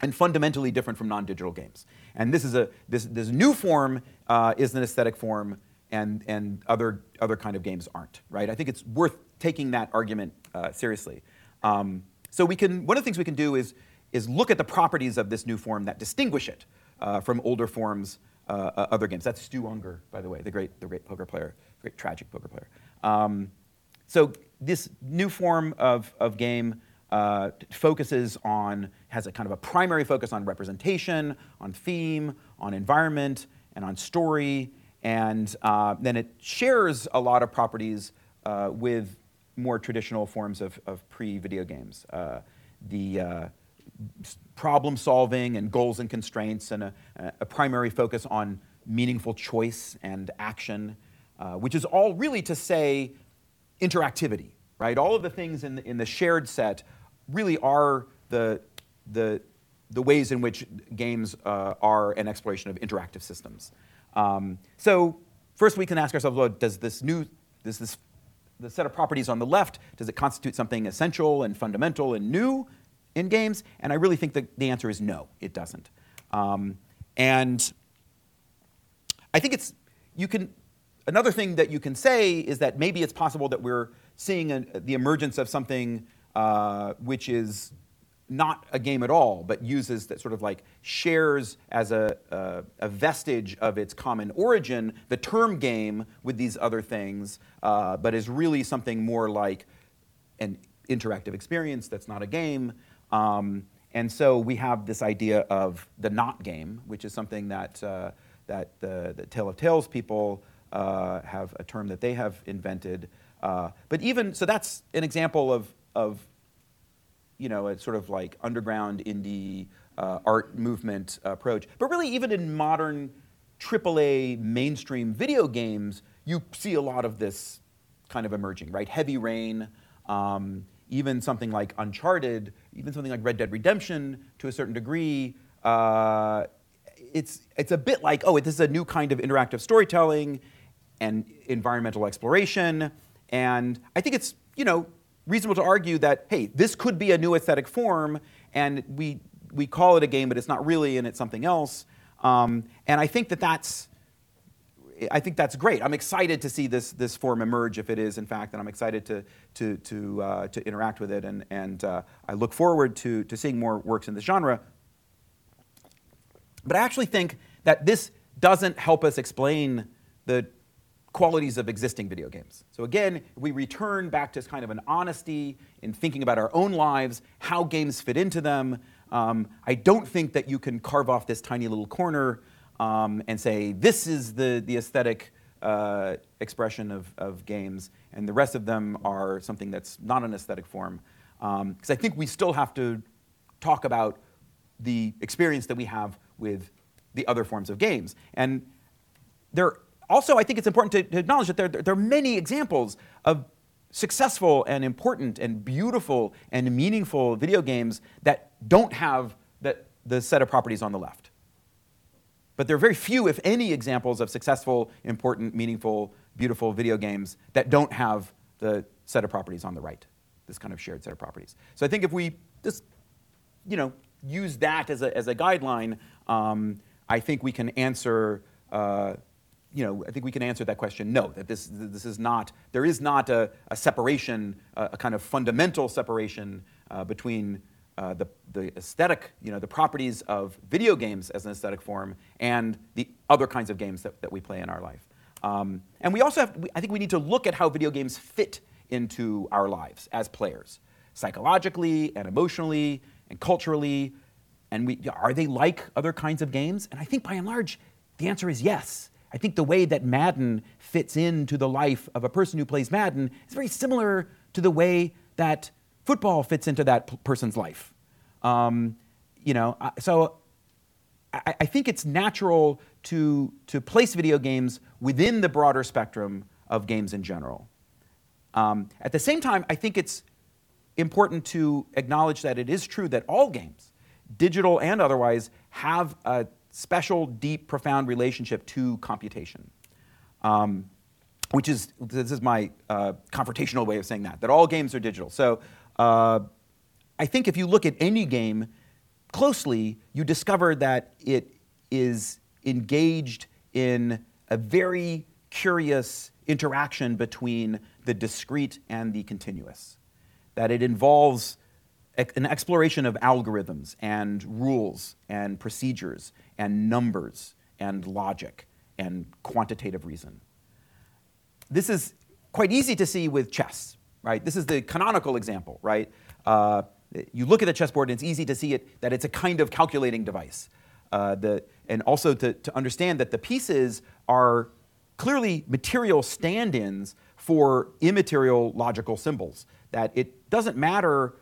and fundamentally different from non-digital games. And this is a this, this new form uh, is an aesthetic form and, and other, other kind of games aren't, right? I think it's worth taking that argument uh, seriously. Um, so we can, one of the things we can do is, is look at the properties of this new form that distinguish it uh, from older forms, uh, uh other games. That's Stu Ungar, by the way, the great, the great poker player, great tragic poker player. Um, so this new form of, of game uh, focuses on, has a kind of a primary focus on representation, on theme, on environment, and on story, and uh, then it shares a lot of properties uh, with more traditional forms of, of pre-video games. Uh, the problem solving and goals and constraints and a, a, primary focus on meaningful choice and action, uh, which is all really to say interactivity, right? All of the things in the, in the shared set really are the, the, the ways in which games uh, are an exploration of interactive systems. Um, so first we can ask ourselves, well, does this new, does this, the set of properties on the left, does it constitute something essential and fundamental and new in games? And I really think that the answer is no, it doesn't. Um, and I think it's, you can, another thing that you can say is that maybe it's possible that we're seeing the emergence of something uh, which is not a game at all, but uses that sort of like shares as a, a, a, vestige of its common origin the term game with these other things, uh, but is really something more like an interactive experience that's not a game. Um, and so we have this idea of the not game, which is something that, uh, that the, the Tale of Tales people uh, have a term that they have invented. Uh, but even, so that's an example of, of you know, a sort of like underground indie uh, art movement approach. But really, even in modern AAA mainstream video games, you see a lot of this kind of emerging, right? Heavy Rain, um, even something like Uncharted, even something like Red Dead Redemption to a certain degree. Uh, it's, it's a bit like, oh, this is a new kind of interactive storytelling and environmental exploration. And I think it's, you know, reasonable to argue that, hey, this could be a new aesthetic form, and we, we call it a game, but it's not really, and it's something else. Um, and I think that that's, I think that's great. I'm excited to see this, this form emerge if it is, in fact, and I'm excited to, to, to, uh, to interact with it. And, and uh, I look forward to, to seeing more works in this genre. But I actually think that this doesn't help us explain the qualities of existing video games. So again, we return back to kind of an honesty in thinking about our own lives, how games fit into them. Um, I don't think that you can carve off this tiny little corner um, and say, this is the, the aesthetic uh, expression of, of games, and the rest of them are something that's not an aesthetic form. Because um, I think we still have to talk about the experience that we have with the other forms of games. And there also, I think it's important to, to acknowledge that there, there are many examples of successful and important and beautiful and meaningful video games that don't have the, the set of properties on the left. But there are very few, if any, examples of successful, important, meaningful, beautiful video games that don't have the set of properties on the right, this kind of shared set of properties. So I think if we just, you know, use that as a, as a guideline, um, I think we can answer uh, you know, I think we can answer that question no, that this, this is not, there is not a, a separation, a, a, kind of fundamental separation uh, between uh, the, the aesthetic, you know, the properties of video games as an aesthetic form and the other kinds of games that, that we play in our life. Um, and we also have, I think we need to look at how video games fit into our lives as players, psychologically and emotionally and culturally. And we, are they like other kinds of games? And I think by and large, the answer is yes. I think the way that Madden fits into the life of a person who plays Madden is very similar to the way that football fits into that person's life. Um, you know, so I, I, think it's natural to, to place video games within the broader spectrum of games in general. Um, at the same time, I think it's important to acknowledge that it is true that all games, digital and otherwise, have a special, deep, profound relationship to computation. Um, which is, this is my uh, confrontational way of saying that, that all games are digital. So uh, I think if you look at any game closely, you discover that it is engaged in a very curious interaction between the discrete and the continuous. That it involves an exploration of algorithms and rules and procedures and numbers and logic and quantitative reason. This is quite easy to see with chess, right? This is the canonical example, right? Uh, you look at the chessboard and it's easy to see it that it's a kind of calculating device. Uh, the, and also to, to understand that the pieces are clearly material stand ins for immaterial logical symbols. That it doesn't matter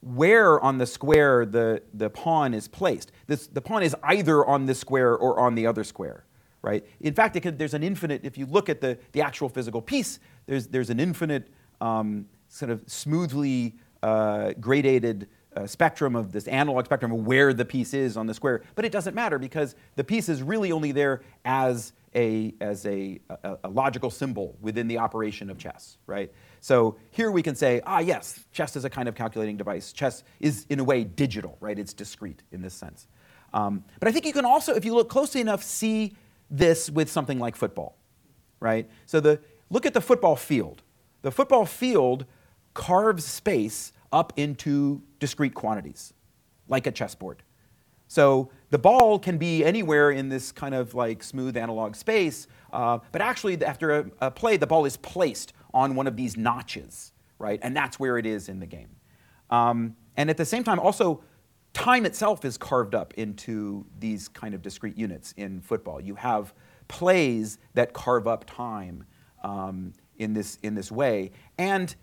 where on the square the, the pawn is placed. This, the pawn is either on this square or on the other square, right? In fact, there's an infinite, if you look at the, the actual physical piece, there's, there's an infinite um, sort of smoothly uh, gradated uh, spectrum of this analog spectrum of where the piece is on the square. But it doesn't matter because the piece is really only there as a, as a, a, a logical symbol within the operation of chess, right? So here we can say, ah, yes, chess is a kind of calculating device. Chess is, in a way, digital, right? It's discrete in this sense. Um, but I think you can also, if you look closely enough, see this with something like football, right? So the, look at the football field. The football field carves space up into discrete quantities, like a chessboard. So the ball can be anywhere in this kind of like smooth analog space, uh, but actually, after a, a, play, the ball is placed on one of these notches, right? And that's where it is in the game. Um, and at the same time, also, time itself is carved up into these kind of discrete units in football. You have plays that carve up time um, in, this, in this way. And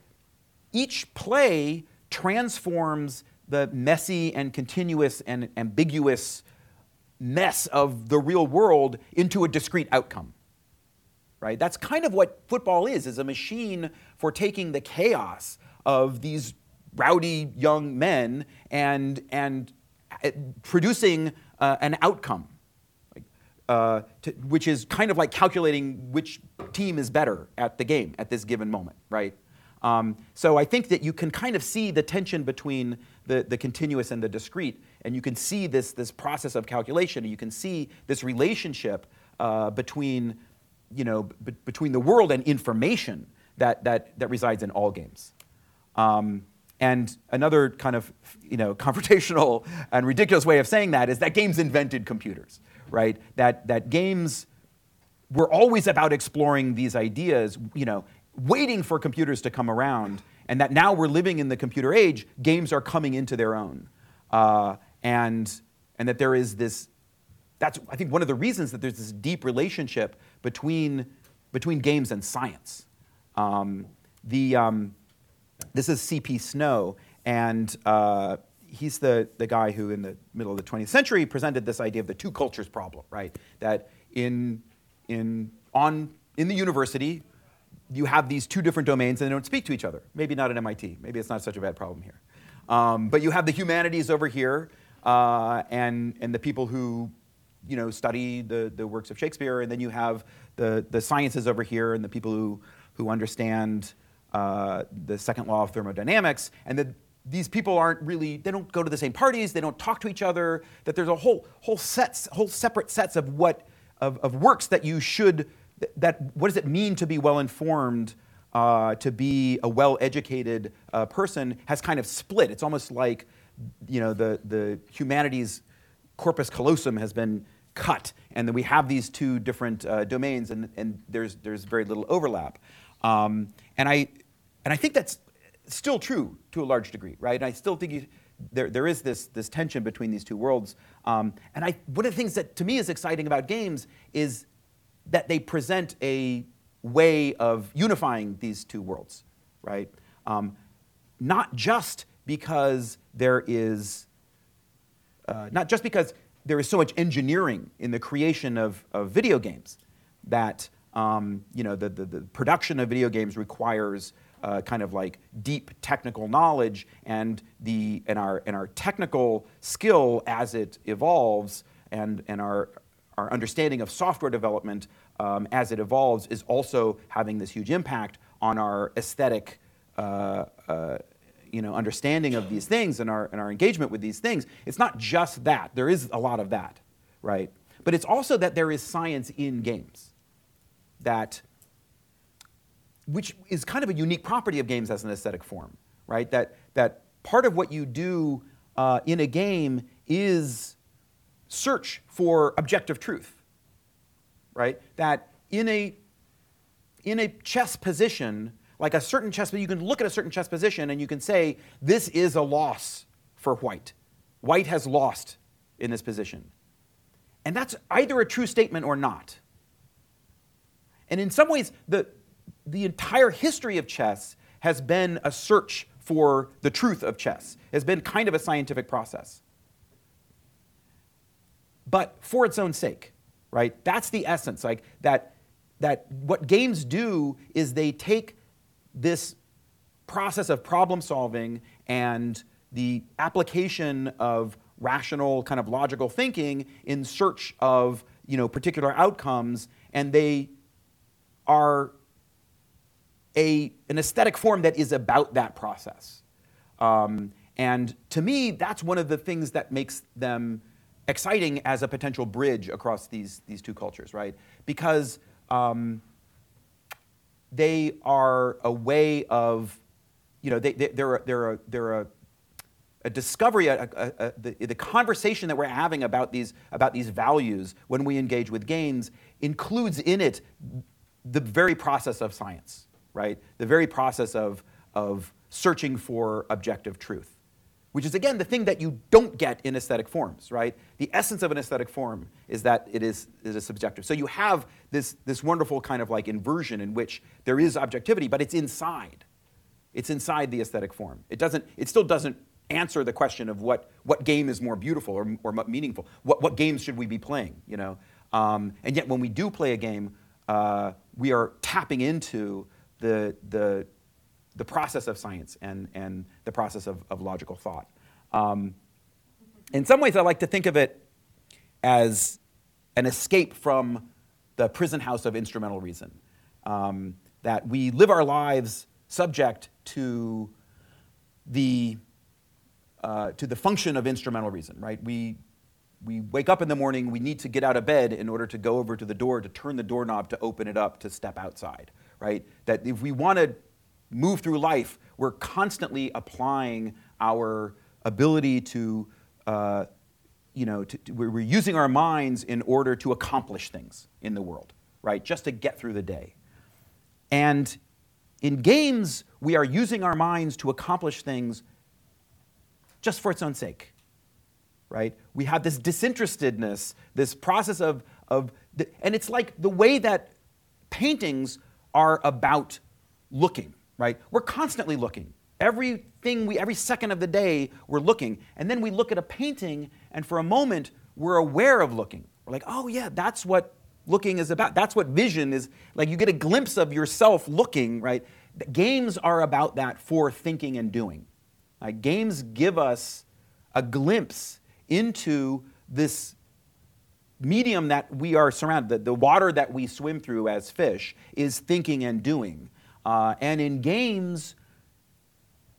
each play transforms the messy and continuous and ambiguous mess of the real world into a discrete outcome right? That's kind of what football is, is a machine for taking the chaos of these rowdy young men and, and uh, producing uh, an outcome, uh, to, which is kind of like calculating which team is better at the game at this given moment, right? Um, so I think that you can kind of see the tension between the, the continuous and the discrete, and you can see this, this process of calculation, and you can see this relationship uh, between you know, b- between the world and information that, that, that resides in all games. Um, and another kind of you know, confrontational and ridiculous way of saying that is that games invented computers, right? That, that games were always about exploring these ideas, you know, waiting for computers to come around, and that now we're living in the computer age, games are coming into their own. Uh, and, and that there is this, that's, I think, one of the reasons that there's this deep relationship between, between games and science. Um, the, um, this is C.P. Snow, and uh, he's the, the guy who, in the middle of the 20th century, presented this idea of the two cultures problem, right? That in, in, on, in the university, you have these two different domains and they don't speak to each other. Maybe not at MIT. Maybe it's not such a bad problem here. Um, but you have the humanities over here uh, and, and the people who you know, study the, the works of Shakespeare, and then you have the, the sciences over here and the people who, who understand uh, the second law of thermodynamics, and that these people aren't really, they don't go to the same parties, they don't talk to each other, that there's a whole, whole sets, whole separate sets of what, of, of works that you should, that, what does it mean to be well informed, uh, to be a well-educated uh, person has kind of split. It's almost like, you know, the, the humanities corpus callosum has been cut, and then we have these two different uh, domains, and, and there's, there's very little overlap. Um, and, I, and I think that's still true to a large degree, right? And I still think you, there, there is this, this tension between these two worlds. Um, and I, one of the things that to me is exciting about games is that they present a way of unifying these two worlds, right? Um, not just because there is, uh, not just because there is so much engineering in the creation of, of video games that um, you know, the, the, the, production of video games requires uh, kind of like deep technical knowledge and, the, and, our, and our technical skill as it evolves and, and our, our understanding of software development um, as it evolves is also having this huge impact on our aesthetic uh, uh, you know, understanding of these things and our, and our engagement with these things. It's not just that. There is a lot of that, right? But it's also that there is science in games that which is kind of a unique property of games as an aesthetic form, right? That, that part of what you do uh, in a game is search for objective truth, right? That in a, in a chess position, like a certain chess, you can look at a certain chess position and you can say, this is a loss for white. White has lost in this position. And that's either a true statement or not. And in some ways, the, the entire history of chess has been a search for the truth of chess, it has been kind of a scientific process. But for its own sake, right? That's the essence. Like that, that what games do is they take this process of problem solving and the application of rational kind of logical thinking in search of you know particular outcomes and they are a, an aesthetic form that is about that process. Um, and to me, that's one of the things that makes them exciting as a potential bridge across these, these two cultures, right? Because um, they are a way of, you know, they, they, are a, they're, a, they're a, a discovery, a, a, the, the conversation that we're having about these, about these values when we engage with games includes in it the very process of science, right? The very process of, of searching for objective truth, which is, again, the thing that you don't get in aesthetic forms, right? The essence of an aesthetic form is that it is, it is subjective. So you have this, this wonderful kind of like inversion in which there is objectivity, but it's inside. It's inside the aesthetic form. It, doesn't, it still doesn't answer the question of what, what game is more beautiful or, or meaningful. What, what games should we be playing, you know? Um, and yet when we do play a game, uh, we are tapping into the, the, the process of science and, and the process of, of logical thought. Um, in some ways, I like to think of it as an escape from the prison house of instrumental reason. Um, that we live our lives subject to the, uh, to the function of instrumental reason, right? We, we wake up in the morning, we need to get out of bed in order to go over to the door, to turn the doorknob, to open it up, to step outside, right? That if we want to move through life, we're constantly applying our ability to, uh, you know, to, to, we're using our minds in order to accomplish things in the world, right? Just to get through the day. And in games, we are using our minds to accomplish things just for its own sake right? We have this disinterestedness, this process of, of the, and it's like the way that paintings are about looking, right? We're constantly looking. Everything we, every second of the day, we're looking. And then we look at a painting, and for a moment, we're aware of looking. We're like, oh, yeah, that's what looking is about. That's what vision is. Like, you get a glimpse of yourself looking, right? Games are about that for thinking and doing. Like, games give us a glimpse into this medium that we are surrounded, the, the water that we swim through as fish, is thinking and doing. Uh, and in games,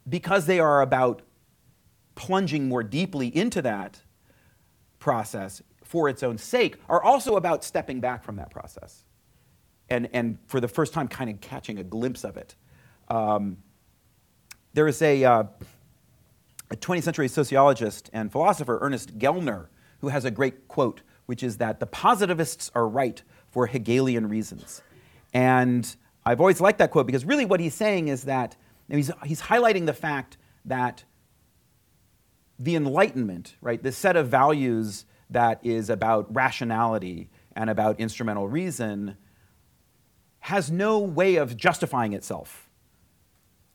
because they are about plunging more deeply into that process for its own sake, are also about stepping back from that process. And, and for the first time, kind of catching a glimpse of it. Um, there is a. Uh, a 20th century sociologist and philosopher, Ernest Gellner, who has a great quote, which is that the positivists are right for Hegelian reasons. And I've always liked that quote because really what he's saying is that he's, he's highlighting the fact that the Enlightenment, right, this set of values that is about rationality and about instrumental reason, has no way of justifying itself,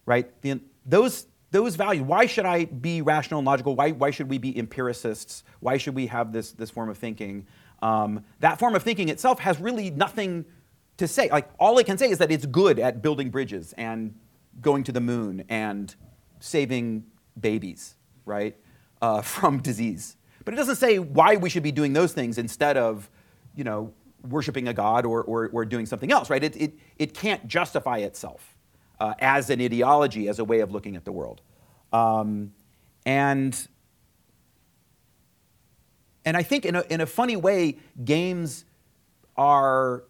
right? The, those those values, why should I be rational and logical? Why, why should we be empiricists? Why should we have this, this form of thinking? Um, that form of thinking itself has really nothing to say. Like, all it can say is that it's good at building bridges and going to the moon and saving babies, right, uh, from disease. But it doesn't say why we should be doing those things instead of, you know, worshiping a god or, or, or doing something else, right? It, it, it can't justify itself uh, as an ideology, as a way of looking at the world. Um, and, and I think in a, in a funny way, games are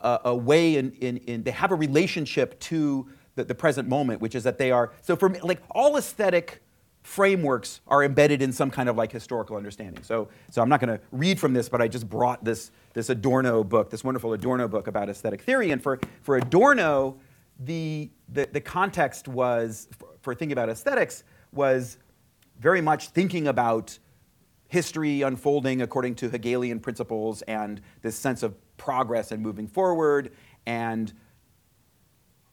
a, a way in, in, in, they have a relationship to the, the present moment, which is that they are, so for me, like all aesthetic frameworks are embedded in some kind of like historical understanding. So, so I'm not going to read from this, but I just brought this, this Adorno book, this wonderful Adorno book about aesthetic theory. And for, for Adorno, the, the, the context was, for, thinking about aesthetics, was very much thinking about history unfolding according to Hegelian principles and this sense of progress and moving forward and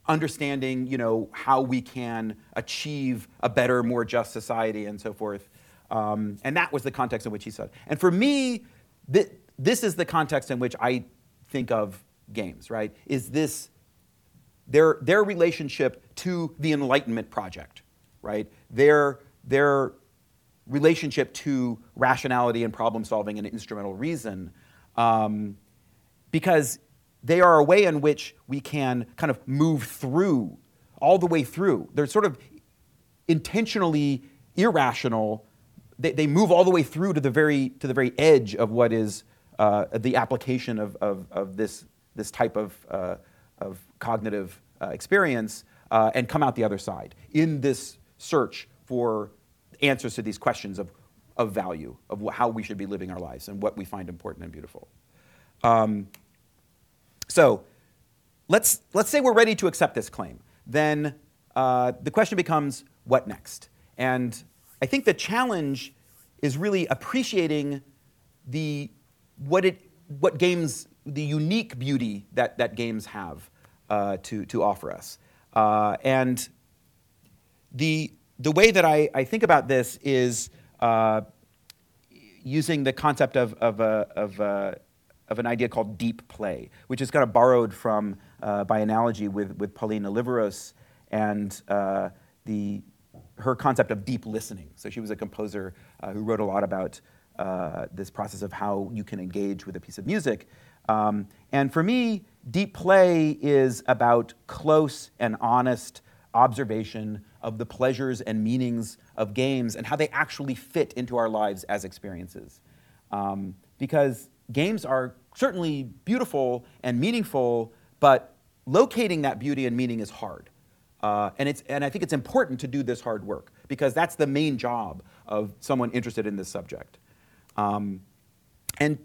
understanding you know, how we can achieve a better, more just society and so forth. Um, and that was the context in which he said. And for me, th- this is the context in which I think of games, right? Is this their, their relationship to the Enlightenment project, right? Their, their relationship to rationality and problem solving and instrumental reason, um, because they are a way in which we can kind of move through, all the way through. They're sort of intentionally irrational. They, they move all the way through to the very, to the very edge of what is uh, the application of, of, of this, this type of, uh, of cognitive uh, experience uh, and come out the other side in this search for answers to these questions of, of value, of wh- how we should be living our lives and what we find important and beautiful. Um, so let's, let's say we're ready to accept this claim. Then uh, the question becomes what next? And I think the challenge is really appreciating the, what, it, what games, the unique beauty that, that games have uh, to, to offer us. Uh, and the, the way that I, I think about this is uh, using the concept of, of, a, of, a, of an idea called deep play, which is kind of borrowed from, uh, by analogy with, with Pauline Oliveros and uh, the, her concept of deep listening. So she was a composer who wrote a lot about this process of how you can engage with a piece of music. Um, and for me, deep play is about close and honest observation of the pleasures and meanings of games and how they actually fit into our lives as experiences. Um, because games are certainly beautiful and meaningful, but locating that beauty and meaning is hard. Uh, and, it's, and I think it's important to do this hard work because that's the main job of someone interested in this subject. Um, and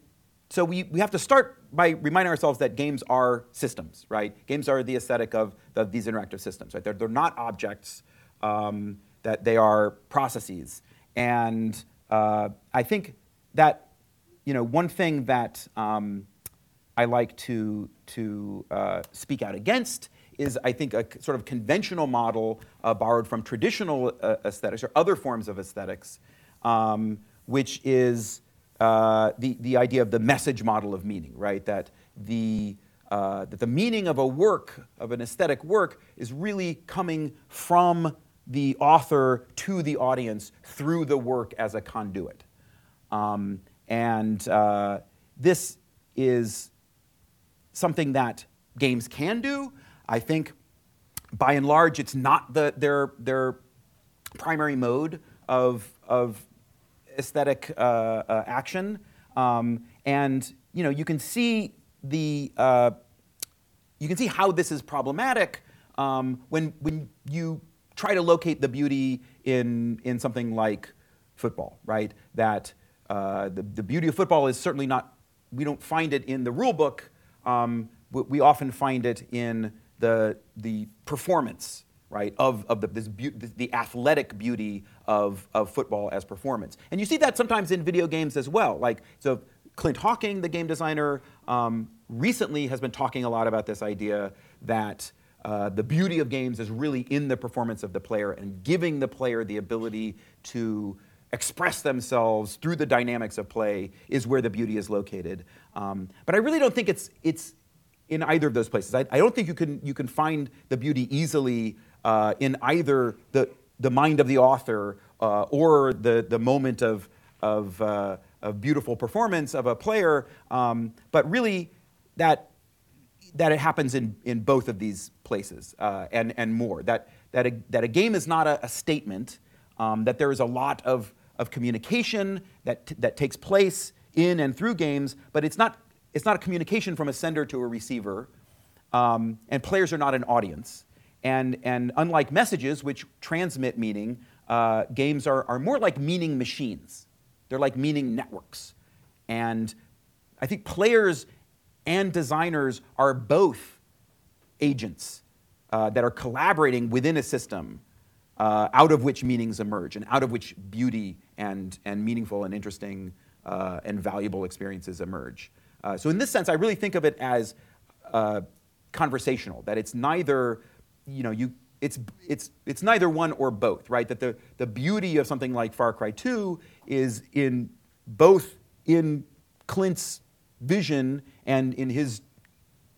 so we, we have to start by reminding ourselves that games are systems, right? Games are the aesthetic of the, these interactive systems, right? They're, they're not objects, um, that they are processes. And uh, I think that, you know, one thing that um, I like to, to uh, speak out against is, I think, a sort of conventional model uh, borrowed from traditional uh, aesthetics or other forms of aesthetics, um, which is uh, the, the idea of the message model of meaning, right? That the, uh, that the meaning of a work, of an aesthetic work, is really coming from the author to the audience through the work as a conduit. Um, and uh, this is something that games can do. I think by and large, it's not the, their, their primary mode of, of aesthetic uh, uh, action. Um, and you know, you can see the uh, you can see how this is problematic um, when when you try to locate the beauty in in something like football, right? That uh, the, the beauty of football is certainly not we don't find it in the rule book. Um, we often find it in the the performance right, of, of the, this be- the athletic beauty of, of football as performance. And you see that sometimes in video games as well. Like, so Clint Hocking, the game designer, um, recently has been talking a lot about this idea that uh, the beauty of games is really in the performance of the player and giving the player the ability to express themselves through the dynamics of play is where the beauty is located. Um, but I really don't think it's, it's in either of those places. I, I, don't think you can, you can find the beauty easily uh, in either the, the mind of the author uh, or the, the moment of, of, uh, of beautiful performance of a player, um, but really that, that it happens in, in both of these places uh, and, and more. That, that, a, that a game is not a, a statement, um, that there is a lot of, of communication that, that takes place in and through games, but it's not, it's not a communication from a sender to a receiver, um, and players are not an audience. And, and unlike messages, which transmit meaning, uh, games are, are more like meaning machines. They're like meaning networks. And I think players and designers are both agents uh, that are collaborating within a system uh, out of which meanings emerge and out of which beauty and, and meaningful and interesting uh, and valuable experiences emerge. Uh, so, in this sense, I really think of it as uh, conversational, that it's neither you know, you, it's, it's, it's neither one or both, right? That the, the beauty of something like Far Cry 2 is in both in Clint's vision and in his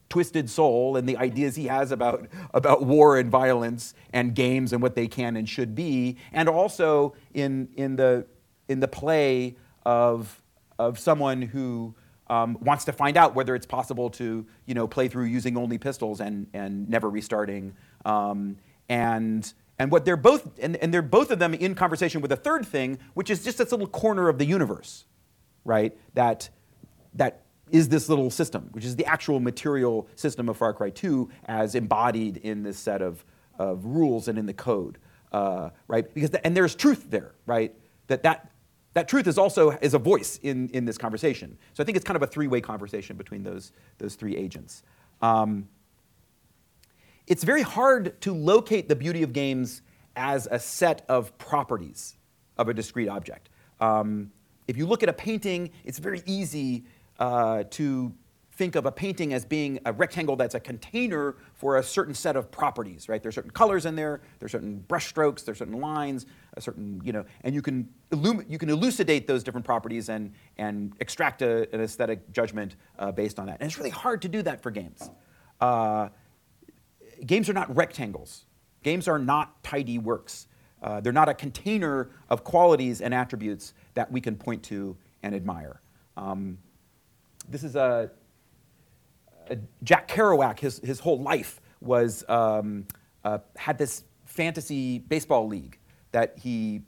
twisted soul and the ideas he has about, about war and violence and games and what they can and should be, and also in, in, the, in the play of, of someone who um, wants to find out whether it's possible to you know, play through using only pistols and, and never restarting um, and and what they're both and, and they're both of them in conversation with a third thing, which is just this little corner of the universe, right? That that is this little system, which is the actual material system of Far Cry 2 as embodied in this set of, of rules and in the code, uh, right? Because the, and there's truth there, right? That that that truth is also is a voice in, in this conversation. So I think it's kind of a three-way conversation between those, those three agents. Um, it's very hard to locate the beauty of games as a set of properties of a discrete object. Um, if you look at a painting, it's very easy uh, to think of a painting as being a rectangle that's a container for a certain set of properties, right? There's certain colors in there, there's certain brush strokes, there's certain lines, a certain, you know, and you can, you can elucidate those different properties and, and extract a, an aesthetic judgment uh, based on that. And it's really hard to do that for games. Uh, games are not rectangles. Games are not tidy works. Uh, they're not a container of qualities and attributes that we can point to and admire. Um, this is a, a, Jack Kerouac. His, his whole life was um, uh, had this fantasy baseball league that he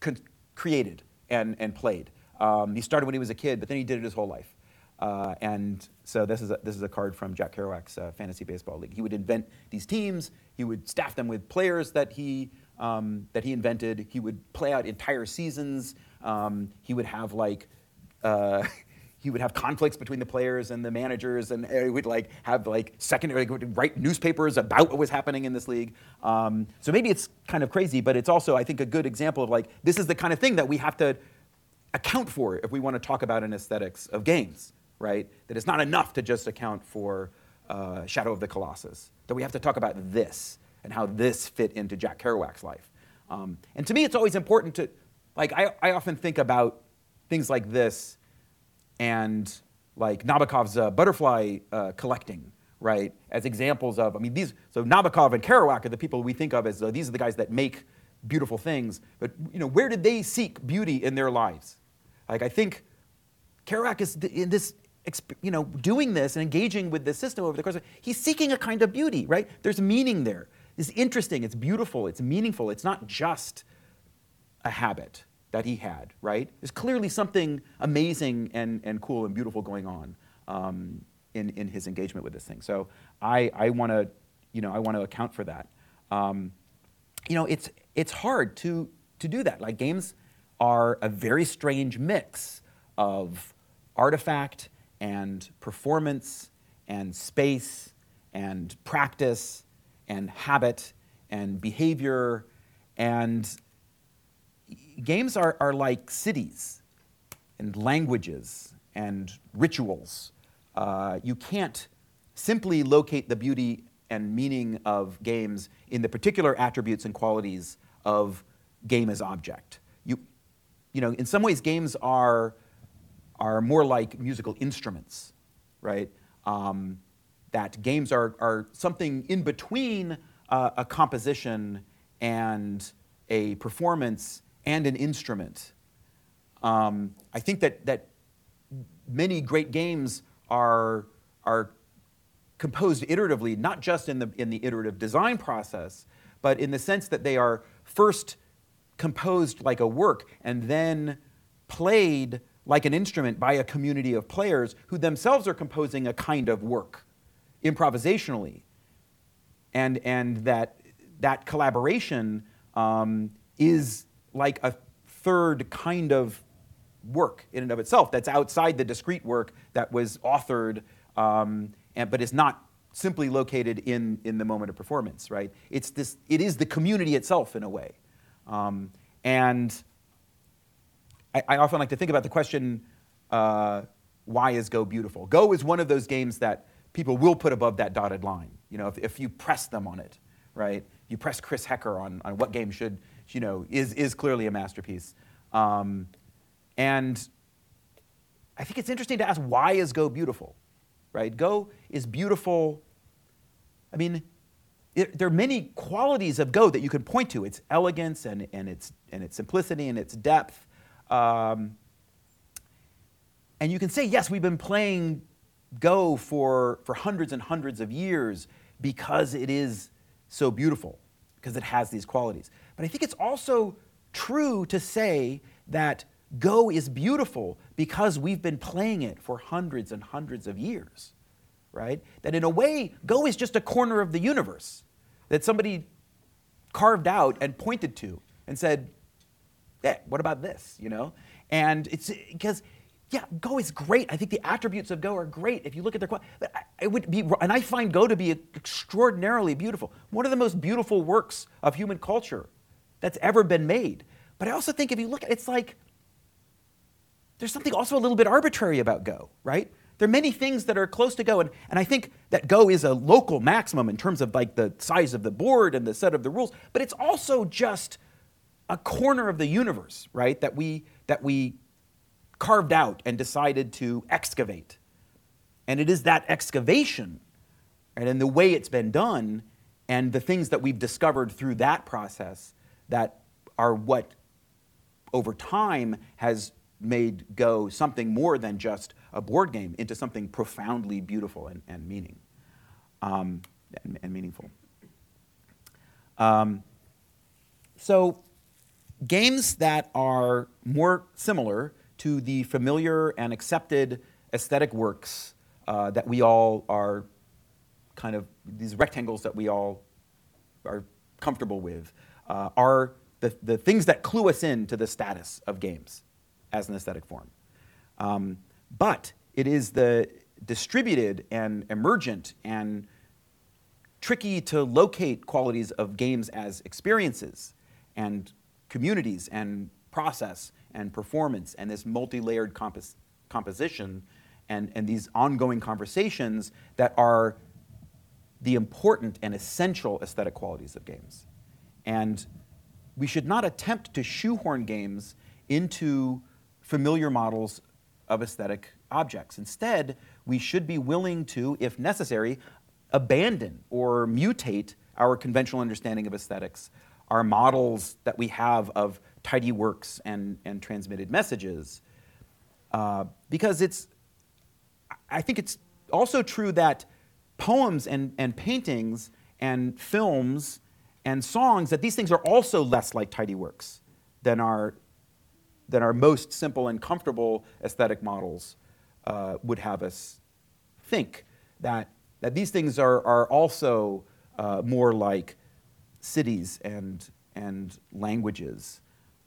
con- created and, and played. Um, he started when he was a kid, but then he did it his whole life. Uh, and so this is, a, this is a card from Jack Kerouac's uh, Fantasy Baseball League. He would invent these teams. He would staff them with players that he, um, that he invented. He would play out entire seasons. Um, he would have like, uh, he would have conflicts between the players and the managers, and he would like have like secondary, like, write newspapers about what was happening in this league. Um, so maybe it's kind of crazy, but it's also, I think, a good example of like this is the kind of thing that we have to account for if we want to talk about an aesthetics of games right? That it's not enough to just account for uh, Shadow of the Colossus. That we have to talk about this and how this fit into Jack Kerouac's life. Um, and to me, it's always important to, like, I, I often think about things like this and like Nabokov's uh, butterfly uh, collecting, right, as examples of, I mean, these, so Nabokov and Kerouac are the people we think of as uh, these are the guys that make beautiful things, but, you know, where did they seek beauty in their lives? Like, I think Kerouac is in this you know, doing this and engaging with the system over the course of he's seeking a kind of beauty, right? There's meaning there. It's interesting, it's beautiful, it's meaningful. It's not just a habit that he had, right? There's clearly something amazing and, and cool and beautiful going on um, in, in his engagement with this thing. So I, I want to, you know, I want to account for that. Um, you know, it's, it's hard to, to do that. Like games are a very strange mix of artifact and performance and space and practice and habit and behavior. And games are, are like cities and languages and rituals. Uh, you can't simply locate the beauty and meaning of games in the particular attributes and qualities of game as object. You, you know, in some ways, games are are more like musical instruments, right? Um, that games are, are something in between uh, a composition and a performance and an instrument. Um, I think that, that many great games are, are composed iteratively, not just in the, in the iterative design process, but in the sense that they are first composed like a work and then played like an instrument by a community of players who themselves are composing a kind of work improvisationally. And, and that, that collaboration um, is like a third kind of work in and of itself that's outside the discrete work that was authored um, and, but is not simply located in, in the moment of performance, right? It's this, it is the community itself in a way. Um, and I, I, often like to think about the question, uh, why is Go beautiful? Go is one of those games that people will put above that dotted line. You know, if, if you press them on it, right? You press Chris Hecker on, on what game should, you know, is, is clearly a masterpiece. Um, and I think it's interesting to ask why is Go beautiful, right? Go is beautiful. I mean, it, there are many qualities of Go that you can point to. Its elegance and, and, its, and its simplicity and its depth. Um, and you can say, yes, we've been playing Go for, for hundreds and hundreds of years because it is so beautiful, because it has these qualities. But I think it's also true to say that Go is beautiful because we've been playing it for hundreds and hundreds of years, right? That in a way, Go is just a corner of the universe that somebody carved out and pointed to and said, eh, what about this, you know? And it's because, yeah, Go is great. I think the attributes of Go are great. If you look at their, it would be, and I find Go to be extraordinarily beautiful. One of the most beautiful works of human culture that's ever been made. But I also think if you look, at, it's like, there's something also a little bit arbitrary about Go, right? There are many things that are close to Go, and, and I think that Go is a local maximum in terms of like the size of the board and the set of the rules, but it's also just a corner of the universe, right, that we, that we carved out and decided to excavate. And it is that excavation, right, and the way it's been done, and the things that we've discovered through that process that are what, over time, has made Go something more than just a board game into something profoundly beautiful and, and meaning um, and, and, meaningful. Um, so games that are more similar to the familiar and accepted aesthetic works uh, that we all are kind of, these rectangles that we all are comfortable with, uh, are the, the things that clue us in to the status of games as an aesthetic form. Um, but it is the distributed and emergent and tricky to locate qualities of games as experiences and communities and process and performance and this multi-layered compos- composition and, and these ongoing conversations that are the important and essential aesthetic qualities of games. And we should not attempt to shoehorn games into familiar models of aesthetic objects. Instead, we should be willing to, if necessary, abandon or mutate our conventional understanding of aesthetics, our models that we have of tidy works and, and transmitted messages. Uh, because it's, I think it's also true that poems and, and paintings and films and songs, that these things are also less like tidy works than our, than our most simple and comfortable aesthetic models uh, would have us think. That, that these things are, are also uh, more like cities and, and languages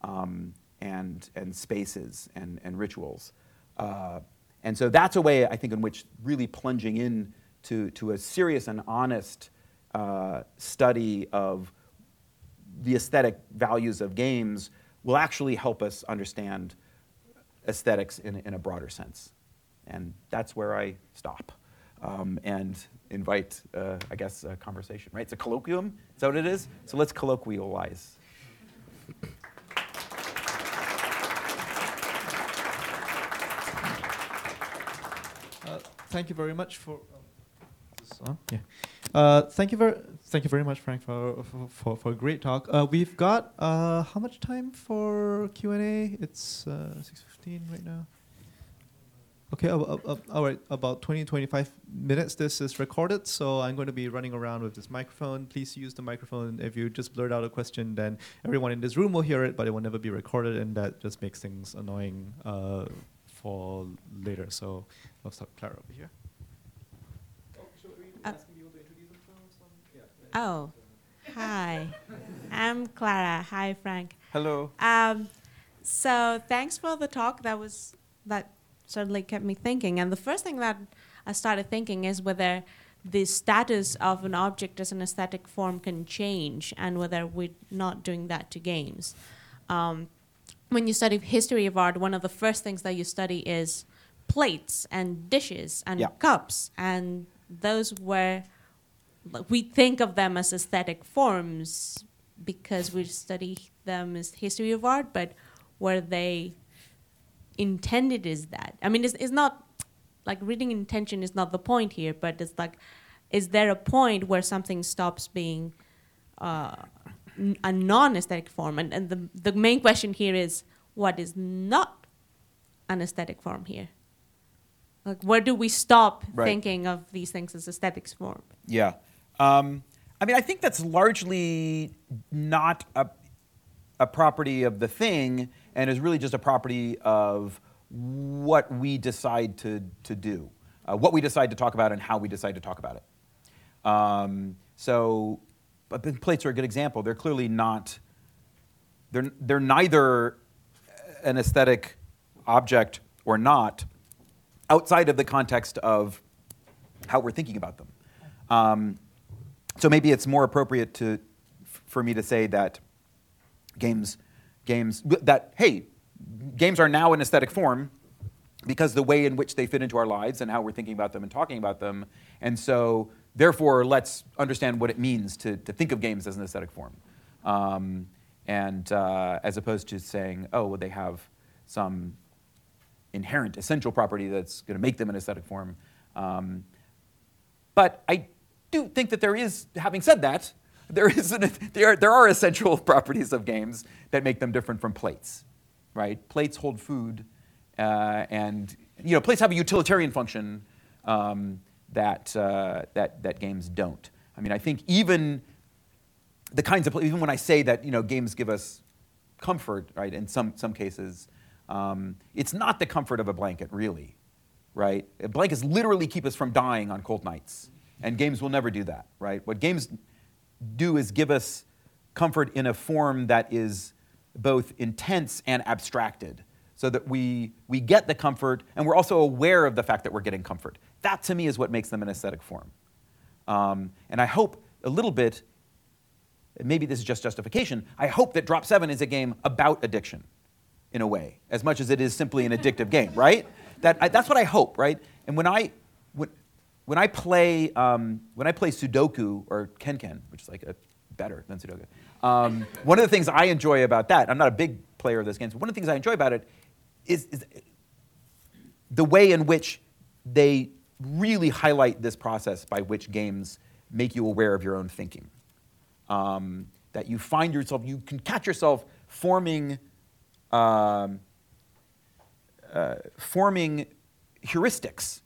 um, and, and spaces and, and rituals. Uh, and so that's a way, I think, in which really plunging in to, to a serious and honest uh, study of the aesthetic values of games will actually help us understand aesthetics in, in a broader sense. And that's where I stop um, and invite, uh, I guess, a conversation, right? It's a colloquium, is that what it is? So let's colloquialize. Uh, thank you very much for. Um, yeah. Uh, thank you very, thank you very much, Frank, for for, for a great talk. Uh, we've got uh, how much time for Q and A? It's uh, six fifteen right now. Okay, uh, uh, all right, about 20, 25 minutes. This is recorded, so I'm going to be running around with this microphone. Please use the microphone. If you just blurt out a question, then everyone in this room will hear it, but it will never be recorded, and that just makes things annoying uh, for later. So I'll start Clara over here. Uh, Oh, hi. I'm Clara. Hi, Frank. Hello. Um, so thanks for the talk. That was that certainly kept me thinking. And the first thing that I started thinking is whether the status of an object as an aesthetic form can change, and whether we're not doing that to games. Um, when you study history of art, one of the first things that you study is plates and dishes and Yeah. cups, and those were we think of them as aesthetic forms because we study them as history of art, but were they intended is that? I mean, it's, it's not like reading intention is not the point here, but it's like, is there a point where something stops being uh, a non-aesthetic form? And, and the, the main question here is, what is not an aesthetic form here? Like, where do we stop Right. thinking of these things as aesthetics form? Yeah. Um, I mean, I think that's largely not a, a property of the thing and is really just a property of what we decide to, to do, uh, what we decide to talk about, and how we decide to talk about it. Um, so, but plates are a good example. They're clearly not, they're, they're neither an aesthetic object or not outside of the context of how we're thinking about them. Um, so maybe it's more appropriate to, for me to say that games, games that hey, games are now an aesthetic form because the way in which they fit into our lives and how we're thinking about them and talking about them, and so therefore let's understand what it means to, to think of games as an aesthetic form, um, and uh, as opposed to saying oh well they have some inherent essential property that's going to make them an aesthetic form. Um, but I do think that there is, having said that, there, is an, there, there are essential properties of games that make them different from plates, right? Plates hold food, uh, and you know, plates have a utilitarian function um, that, uh, that, that games don't. I mean, I think even the kinds of, even when I say that you know, games give us comfort, right, in some, some cases, Um, it's not the comfort of a blanket, really, right? Blankets literally keep us from dying on cold nights, and games will never do that, right? What games do is give us comfort in a form that is both intense and abstracted, so that we, we get the comfort and we're also aware of the fact that we're getting comfort. That to me is what makes them an aesthetic form. Um, and I hope a little bit, maybe this is just justification, I hope that Drop 7 is a game about addiction in a way, as much as it is simply an addictive game, right? That, I, that's what I hope, right? And when I, when, I play, um, when I play Sudoku or Ken-Ken, which is like a, better than Sudoku, um, one of the things I enjoy about that, I'm not a big player of those games, but one of the things I enjoy about it is, is the way in which they really highlight this process by which games make you aware of your own thinking. Um, that you find yourself, you can catch yourself forming, um, uh, forming heuristics,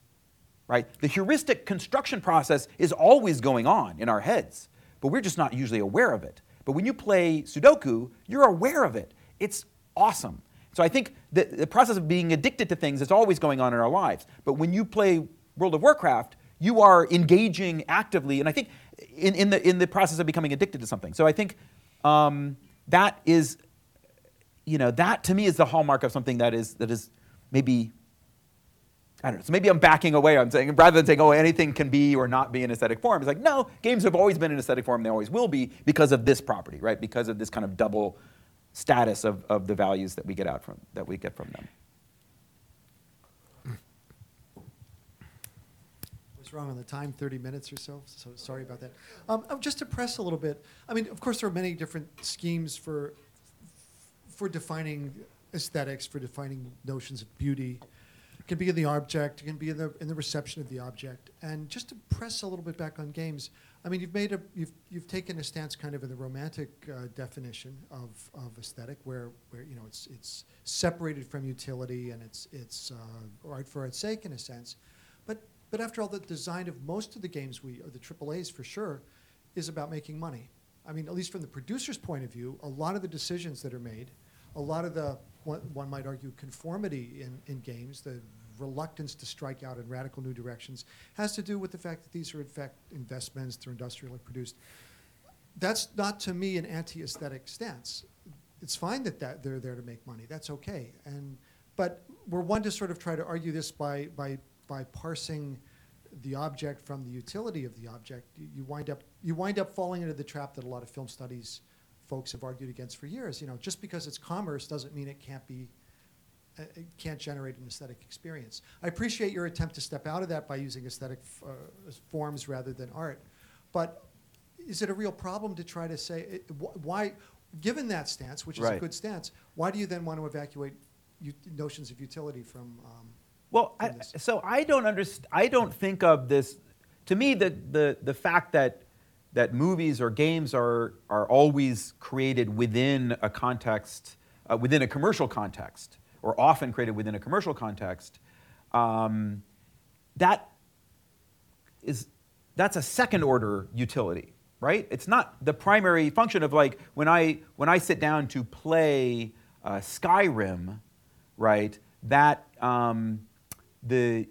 right? The heuristic construction process is always going on in our heads, but we're just not usually aware of it. But when you play Sudoku, you're aware of it. It's awesome. So I think the, the process of being addicted to things is always going on in our lives. But when you play World of Warcraft, you are engaging actively, and I think in, in, the, in the process of becoming addicted to something. So I think um, that is, you know, that to me is the hallmark of something that is, that is maybe, I don't know, so maybe I'm backing away. I'm saying, rather than saying, oh, anything can be or not be an aesthetic form, it's like, no, games have always been an aesthetic form, they always will be because of this property, right? Because of this kind of double status of, of the values that we get out from that we get from them. was wrong on the time, 30 minutes or so, so sorry about that. Um, um, just to press a little bit, I mean, of course, there are many different schemes for, for defining aesthetics, for defining notions of beauty. It can be in the object, it can be in the, in the reception of the object. And just to press a little bit back on games, I mean, you've made a, you've, you've taken a stance kind of in the romantic uh, definition of, of aesthetic, where, where you know it's, it's separated from utility and it's, it's uh, art for art's sake in a sense. But, but after all, the design of most of the games we, or the AAA's for sure, is about making money. I mean, at least from the producer's point of view, a lot of the decisions that are made, a lot of the, one, one might argue, conformity in, in games, the reluctance to strike out in radical new directions has to do with the fact that these are in fact investments, they're industrially produced. That's not to me an anti-aesthetic stance. It's fine that, that they're there to make money. That's okay. And but we're one to sort of try to argue this by by by parsing the object from the utility of the object. You, you wind up you wind up falling into the trap that a lot of film studies folks have argued against for years. You know, just because it's commerce doesn't mean it can't be uh, it can't generate an aesthetic experience. I appreciate your attempt to step out of that by using aesthetic uh, forms rather than art, but is it a real problem to try to say it, wh- why, given that stance, which is a Right. good stance, why do you then want to evacuate notions of utility from? Um, Well, I, from this? so I don't understand. I don't think of this. To me, the the the fact that that movies or games are are always created within a context, uh, within a commercial context, or often created within a commercial context, um, that is that's a second order utility, right? It's not the primary function of like when I when I sit down to play uh, Skyrim, right? That um, the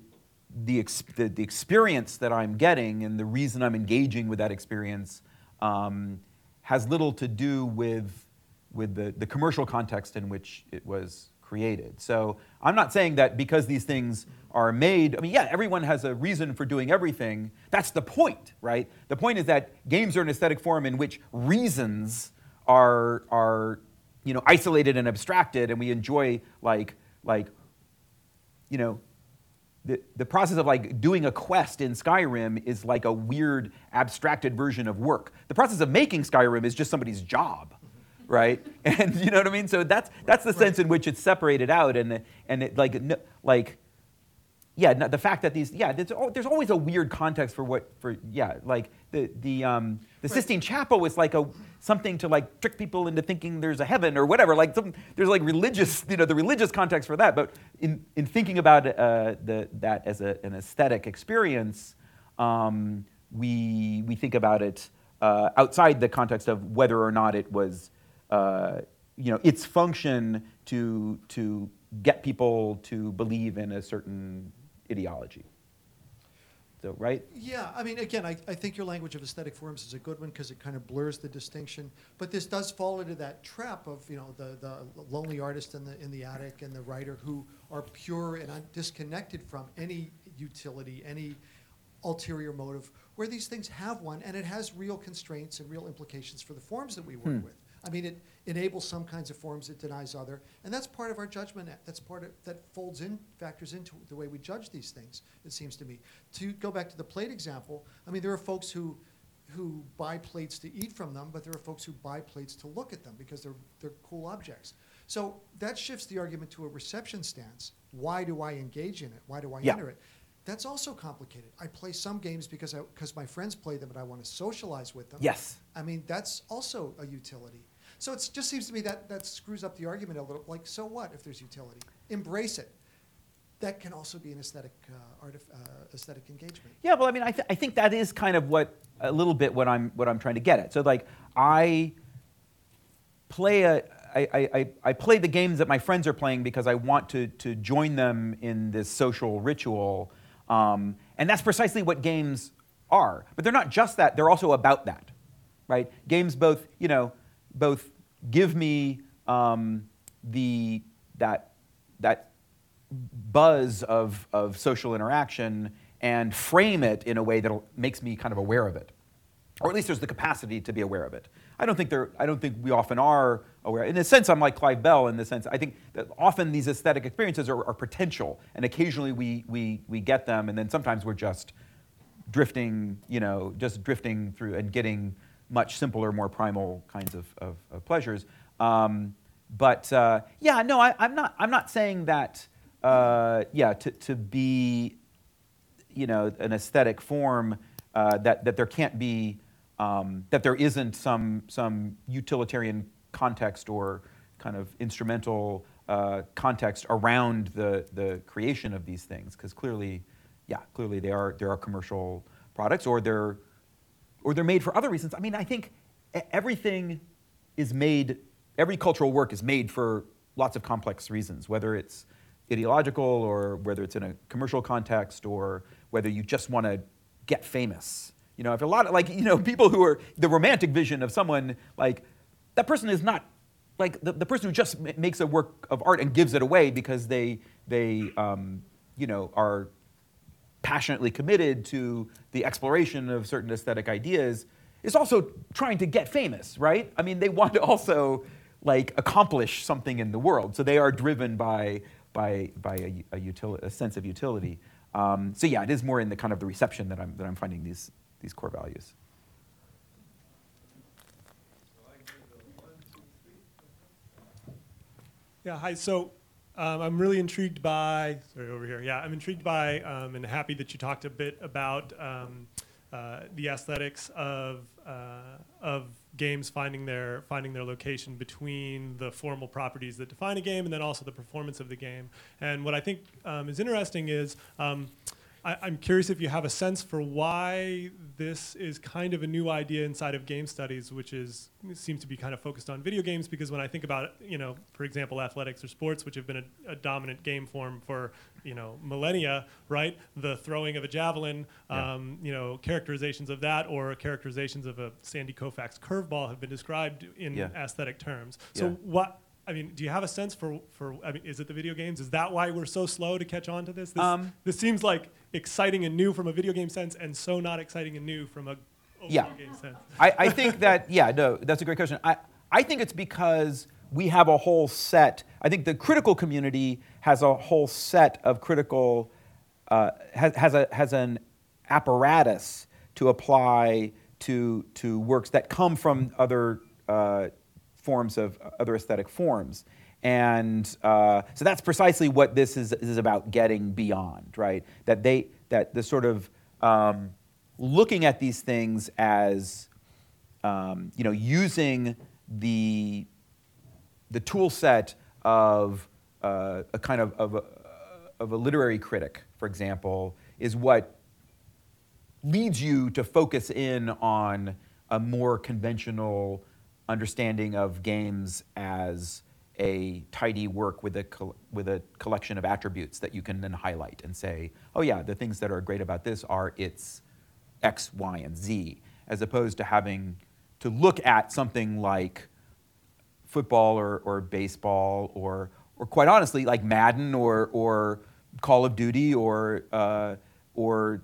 the, ex- the the experience that I'm getting and the reason I'm engaging with that experience um, has little to do with with the, the commercial context in which it was created. So I'm not saying that because these things are made, I mean, yeah, everyone has a reason for doing everything. That's the point, right? The point is that games are an aesthetic form in which reasons are, are you know, isolated and abstracted, and we enjoy like, like you know, the, the process of like doing a quest in Skyrim is like a weird abstracted version of work. The process of making Skyrim is just somebody's job, right? And you know what I mean? So that's that's the sense in which it's separated out, and and it like no- like yeah, the fact that these yeah, there's, al- there's always a weird context for what for yeah, like the the um the Sistine Chapel is like a something to like trick people into thinking there's a heaven or whatever. Like some there's like religious you know the religious context for that. But in in thinking about uh, the that as a, an aesthetic experience, um, we we think about it uh, outside the context of whether or not it was uh, you know its function to to get people to believe in a certain ideology. So, right? Yeah, I mean, again, I, I think your language of aesthetic forms is a good one because it kind of blurs the distinction. But this does fall into that trap of you know the, the lonely artist in the in the attic and the writer who are pure and un- disconnected from any utility, any ulterior motive, where these things have one, and it has real constraints and real implications for the forms that we work Hmm. with. I mean, it enables some kinds of forms, it denies other, and that's part of our judgment. That's part of that folds in, factors into the way we judge these things. It seems to me. To go back to the plate example, I mean, there are folks who who buy plates to eat from them, but there are folks who buy plates to look at them because they're they're cool objects. So that shifts the argument to a reception stance. Why do I engage in it? Why do I Yeah. enter it? That's also complicated. I play some games because I because my friends play them and I want to socialize with them. Yes. I mean, that's also a utility. So it just seems to me that that screws up the argument a little. Like, so what if there's utility? Embrace it. That can also be an aesthetic uh, artif- uh, aesthetic engagement. Yeah, well, I mean, I, th- I think that is kind of what a little bit what I'm what I'm trying to get at. So like I play a I, I, I- play the games that my friends are playing because I want to to join them in this social ritual, um, and that's precisely what games are. But they're not just that; they're also about that, right? Games both you know both give me um, the that that buzz of, of social interaction and frame it in a way that makes me kind of aware of it. Or at least there's the capacity to be aware of it. I don't think, there, I don't think we often are aware. In a sense, I'm like Clive Bell in the sense, I think that often these aesthetic experiences are, are potential, and occasionally we, we, we get them, and then sometimes we're just drifting, you know, just drifting through and getting much simpler, more primal kinds of, of, of pleasures. Um, but uh, yeah, no, I, I'm not. I'm not saying that. Uh, yeah, to, to be, you know, an aesthetic form uh, that that there can't be um, that there isn't some some utilitarian context or kind of instrumental uh, context around the the creation of these things because clearly, yeah, clearly they are there are commercial products or they're or they're made for other reasons. I mean, I think everything is made, every cultural work is made for lots of complex reasons, whether it's ideological or whether it's in a commercial context or whether you just want to get famous. You know, if a lot of, like, you know, people who are the romantic vision of someone, like, that person is not, like, the, the person who just ma- makes a work of art and gives it away because they, they um, you know, are passionately committed to the exploration of certain aesthetic ideas is also trying to get famous, right? I mean, they want to also like accomplish something in the world, so they are driven by by by a, a, utili- a sense of utility. Um, so yeah, it is more in the kind of the reception that I'm that I'm finding these these core values. Yeah, hi. So um, I'm really intrigued by, sorry, over here. Yeah, I'm intrigued by um, and happy that you talked a bit about um, uh, the aesthetics of, uh, of games finding their, finding their location between the formal properties that define a game and then also the performance of the game. And what I think um, is interesting is um, I, I'm curious if you have a sense for why this is kind of a new idea inside of game studies, which is seems to be kind of focused on video games. Because when I think about, you know, for example, athletics or sports, which have been a, a dominant game form for you know millennia, right? The throwing of a javelin, Yeah. um, you know, characterizations of that or characterizations of a Sandy Koufax curveball have been described in Yeah. aesthetic terms. So Yeah. what? I mean, do you have a sense for, for I mean, is it the video games? Is that why we're so slow to catch on to this? This, Um, this seems like exciting and new from a video game sense, and so not exciting and new from a Yeah. game sense. I, I think that, yeah, no, that's a great question. I, I think it's because we have a whole set, I think the critical community has a whole set of critical, uh, has, has, a, has an apparatus to apply to, to works that come from other uh, forms of other aesthetic forms. And uh, so that's precisely what this is, is about getting beyond, right? That they, that the sort of um, looking at these things as, um, you know, using the, the tool set of uh, a kind of, of, a, of a literary critic, for example, is what leads you to focus in on a more conventional understanding of games as a tidy work with a, col- with a collection of attributes that you can then highlight and say, oh yeah, the things that are great about this are its X, Y, and Z, as opposed to having to look at something like football or, or baseball or, or quite honestly, like Madden or, or Call of Duty or, uh, or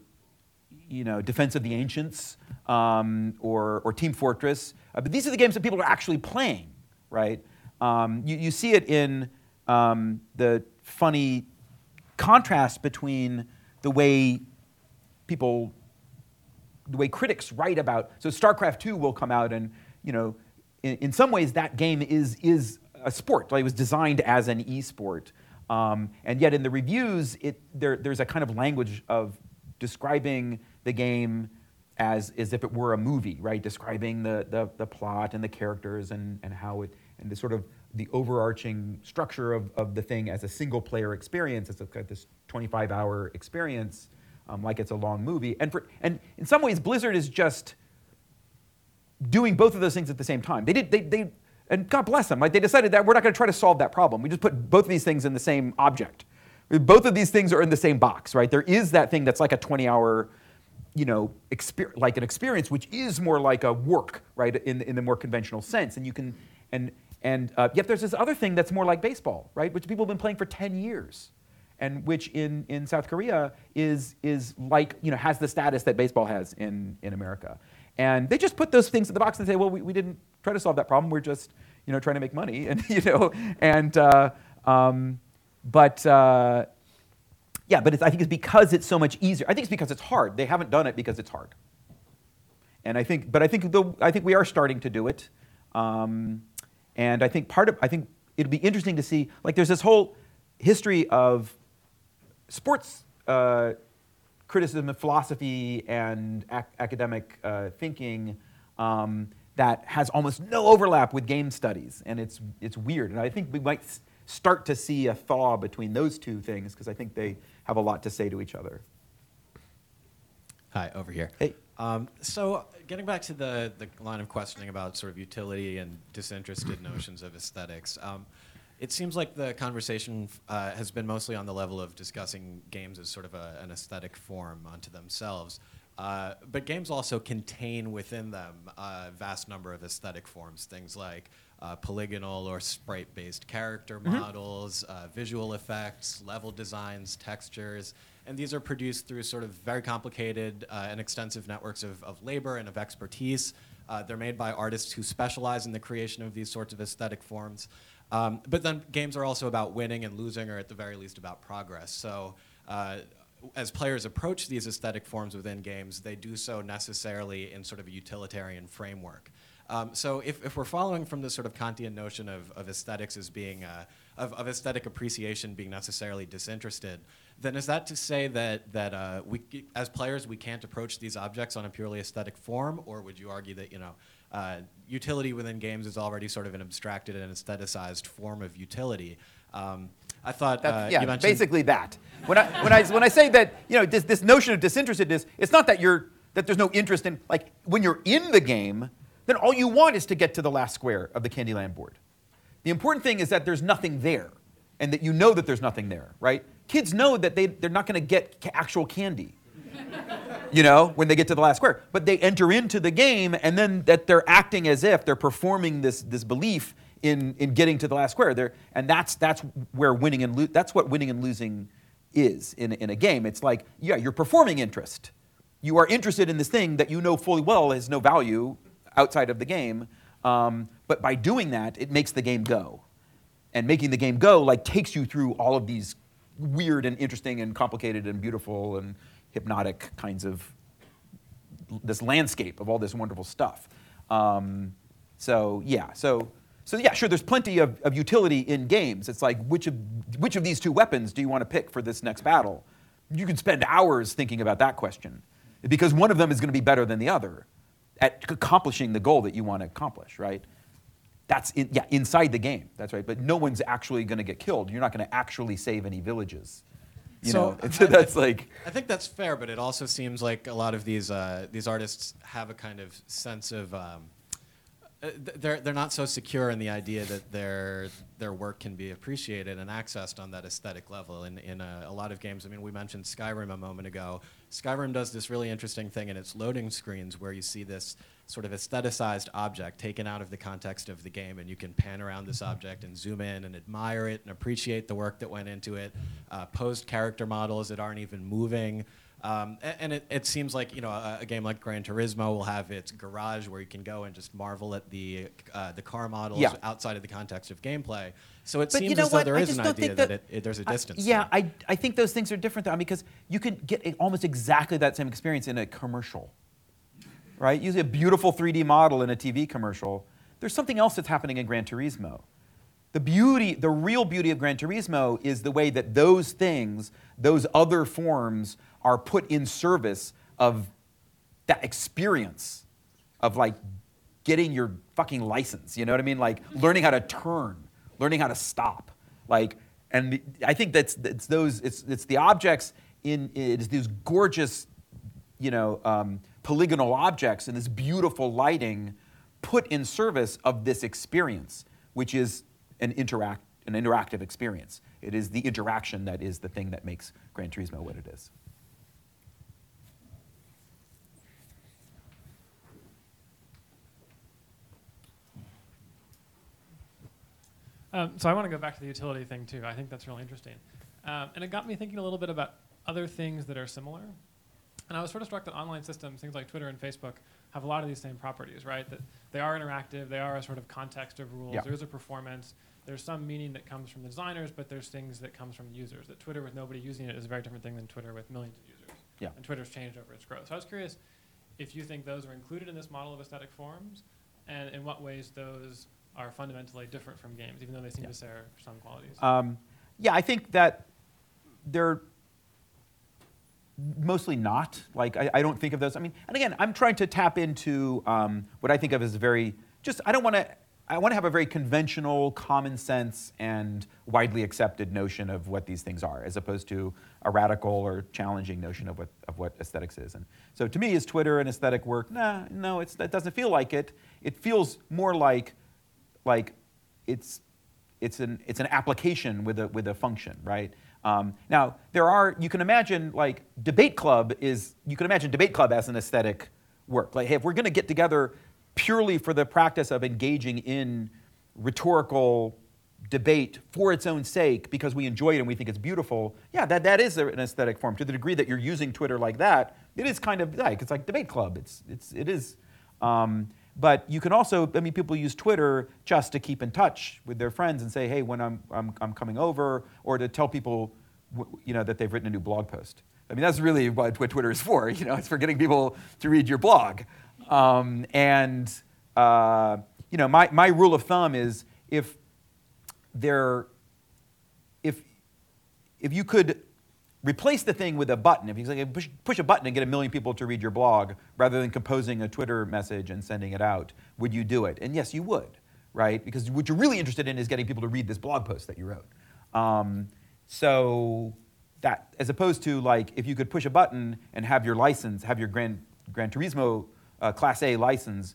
you know, Defense of the Ancients um, or, or Team Fortress. Uh, but these are the games that people are actually playing, right? Um, you, you see it in um, the funny contrast between the way people, the way critics write about. So StarCraft II will come out, and you know, in, in some ways that game is is a sport. Like it was designed as an e-sport, um, and yet in the reviews, it there, there's a kind of language of describing the game as, as if it were a movie, right? Describing the, the, the plot and the characters and, and how it, and the sort of the overarching structure of, of the thing as a single player experience. It's a, this 25 hour experience, um, like it's a long movie. And, for, and in some ways, Blizzard is just doing both of those things at the same time. They did, they, they, and God bless them, like they decided that we're not to try to solve that problem. We just put both of these things in the same object. Both of these things are in the same box, right? There is that thing that's like a 20 hour, you know, exper- like an experience, which is more like a work, right, in, in the more conventional sense. And you can, and, and uh, yet there's this other thing that's more like baseball, right, which people have been playing for 10 years. And which in, in South Korea is, is like, you know, has the status that baseball has in, in America. And they just put those things in the box and say, well, we, we didn't try to solve that problem. We're just, you know, trying to make money. And, you know, and, uh, um, but uh, yeah, but I think it's because it's so much easier. I think it's because it's hard. They haven't done it because it's hard. And I think, but I think, the, I think we are starting to do it. Um, and I think part of, I think it'll be interesting to see, like there's this whole history of sports uh, criticism and philosophy and ac- academic uh, thinking um, that has almost no overlap with game studies. And it's, it's weird. And I think we might start to see a thaw between those two things because I think they have a lot to say to each other. Hi, over here. Hey. Um, so, getting back to the, the line of questioning about sort of utility and disinterested notions of aesthetics, um, it seems like the conversation uh, has been mostly on the level of discussing games as sort of a, an aesthetic form unto themselves. Uh, but games also contain within them a vast number of aesthetic forms, things like uh, polygonal or sprite based character mm-hmm. models, uh, visual effects, level designs, textures. And these are produced through sort of very complicated uh, and extensive networks of, of labor and of expertise. Uh, they're made by artists who specialize in the creation of these sorts of aesthetic forms. Um, but then games are also about winning and losing, or at the very least about progress. So uh, as players approach these aesthetic forms within games, they do so necessarily in sort of a utilitarian framework. Um, so if, if we're following from this sort of Kantian notion of, of aesthetics as being, uh, of, of aesthetic appreciation being necessarily disinterested, then is that to say that, that uh, we, as players, we can't approach these objects on a purely aesthetic form, or would you argue that, you know, uh, utility within games is already sort of an abstracted and aestheticized form of utility? Um, I thought uh, yeah, basically that. When I, when, I, when I say that, you know, this, this notion of disinterestedness, it's not that you're that there's no interest in like when you're in the game then all you want is to get to the last square of the Candyland board. The important thing is that there's nothing there and that you know that there's nothing there, right? Kids know that they, they're not going to get ca- actual candy, you know, when they get to the last square. But they enter into the game and then that they're acting as if they're performing this, this belief in, in getting to the last square. They're, and that's, that's where winning and lo- that's what winning and losing is in, in a game. It's like, yeah, you're performing interest. You are interested in this thing that you know fully well has no value outside of the game. Um, but by doing that, it makes the game go. And making the game go like takes you through all of these weird and interesting and complicated and beautiful and hypnotic kinds of this landscape of all this wonderful stuff. Um, so yeah, so so yeah, sure. There's plenty of, of utility in games. It's like which of which of these two weapons do you want to pick for this next battle? You can spend hours thinking about that question because one of them is going to be better than the other at accomplishing the goal that you want to accomplish, right? That's in, yeah, inside the game. That's right. But no one's actually going to get killed. You're not going to actually save any villages. You so, know, so that's like. I think that's fair, but it also seems like a lot of these uh, these artists have a kind of sense of um, Uh, they're they're not so secure in the idea that their their work can be appreciated and accessed on that aesthetic level. In in a, a lot of games, I mean, we mentioned Skyrim a moment ago. Skyrim does this really interesting thing in its loading screens where you see this sort of aestheticized object taken out of the context of the game, and you can pan around this object and zoom in and admire it and appreciate the work that went into it. Uh, posed character models that aren't even moving. Um, a- and it, it seems like you know a, a game like Gran Turismo will have its garage where you can go and just marvel at the uh, the car models Yeah. outside of the context of gameplay. So it But you seems know as though what? there I is an idea that, that- it, it- there's a distance. yeah, there. I, I think those things are different though, because you can get almost exactly that same experience in a commercial, right? You see a beautiful 3D model in a TV commercial. There's something else that's happening in Gran Turismo. The beauty, the real beauty of Gran Turismo is the way that those things, those other forms, are put in service of that experience of like getting your fucking license. You know what I mean? Like learning how to turn, learning how to stop. Like, and the, I think that's it's those it's it's the objects in it's these gorgeous, you know, um, polygonal objects and this beautiful lighting put in service of this experience, which is an interact an interactive experience. It is the interaction that is the thing that makes Gran Turismo what it is. Um, so I want to go back to the utility thing too. I think that's really interesting, um, and it got me thinking a little bit about other things that are similar. And I was sort of struck that online systems, things like Twitter and Facebook, have a lot of these same properties, right? That they are interactive, they are a sort of context of rules. Yeah. There is a performance. There's some meaning that comes from the designers, but there's things that comes from users. That Twitter with nobody using it is a very different thing than Twitter with millions of users. Yeah. And Twitter's changed over its growth. So I was curious if you think those are included in this model of aesthetic forms, and in what ways those are fundamentally different from games, even though they seem Yeah. to share some qualities. Um, yeah, I think that they're mostly not. Like, I, I don't think of those. I mean, and again, I'm trying to tap into um, what I think of as very just. I don't want to. I want to have a very conventional, common sense, and widely accepted notion of what these things are, as opposed to a radical or challenging notion of what of what aesthetics is. And so, to me, is Twitter an aesthetic work? Nah, no, it's, that doesn't feel like it. It feels more like like it's it's an it's an application with a with a function, right? Um, now there are you can imagine like debate club is you can imagine debate club as an aesthetic work. Like hey, if we're going to get together purely for the practice of engaging in rhetorical debate for its own sake because we enjoy it and we think it's beautiful, yeah, that, that is an aesthetic form. To the degree that you're using Twitter like that, it is kind of like it's like debate club. It's it's it is. Um, but you can also, I mean, people use Twitter just to keep in touch with their friends and say, hey, when I'm, I'm, I'm coming over, or to tell people, you know, that they've written a new blog post. I mean, that's really what, Twitter is for. You know, it's for getting people to read your blog. Um, and, uh, you know, my, my rule of thumb is if there, if, if you could replace the thing with a button. If you like, push, push a button and get a million people to read your blog rather than composing a Twitter message and sending it out, would you do it? And yes, you would, right? Because what you're really interested in is getting people to read this blog post that you wrote. Um, so that, as opposed to like, if you could push a button and have your license, have your Gran, Gran Turismo uh, Class A license,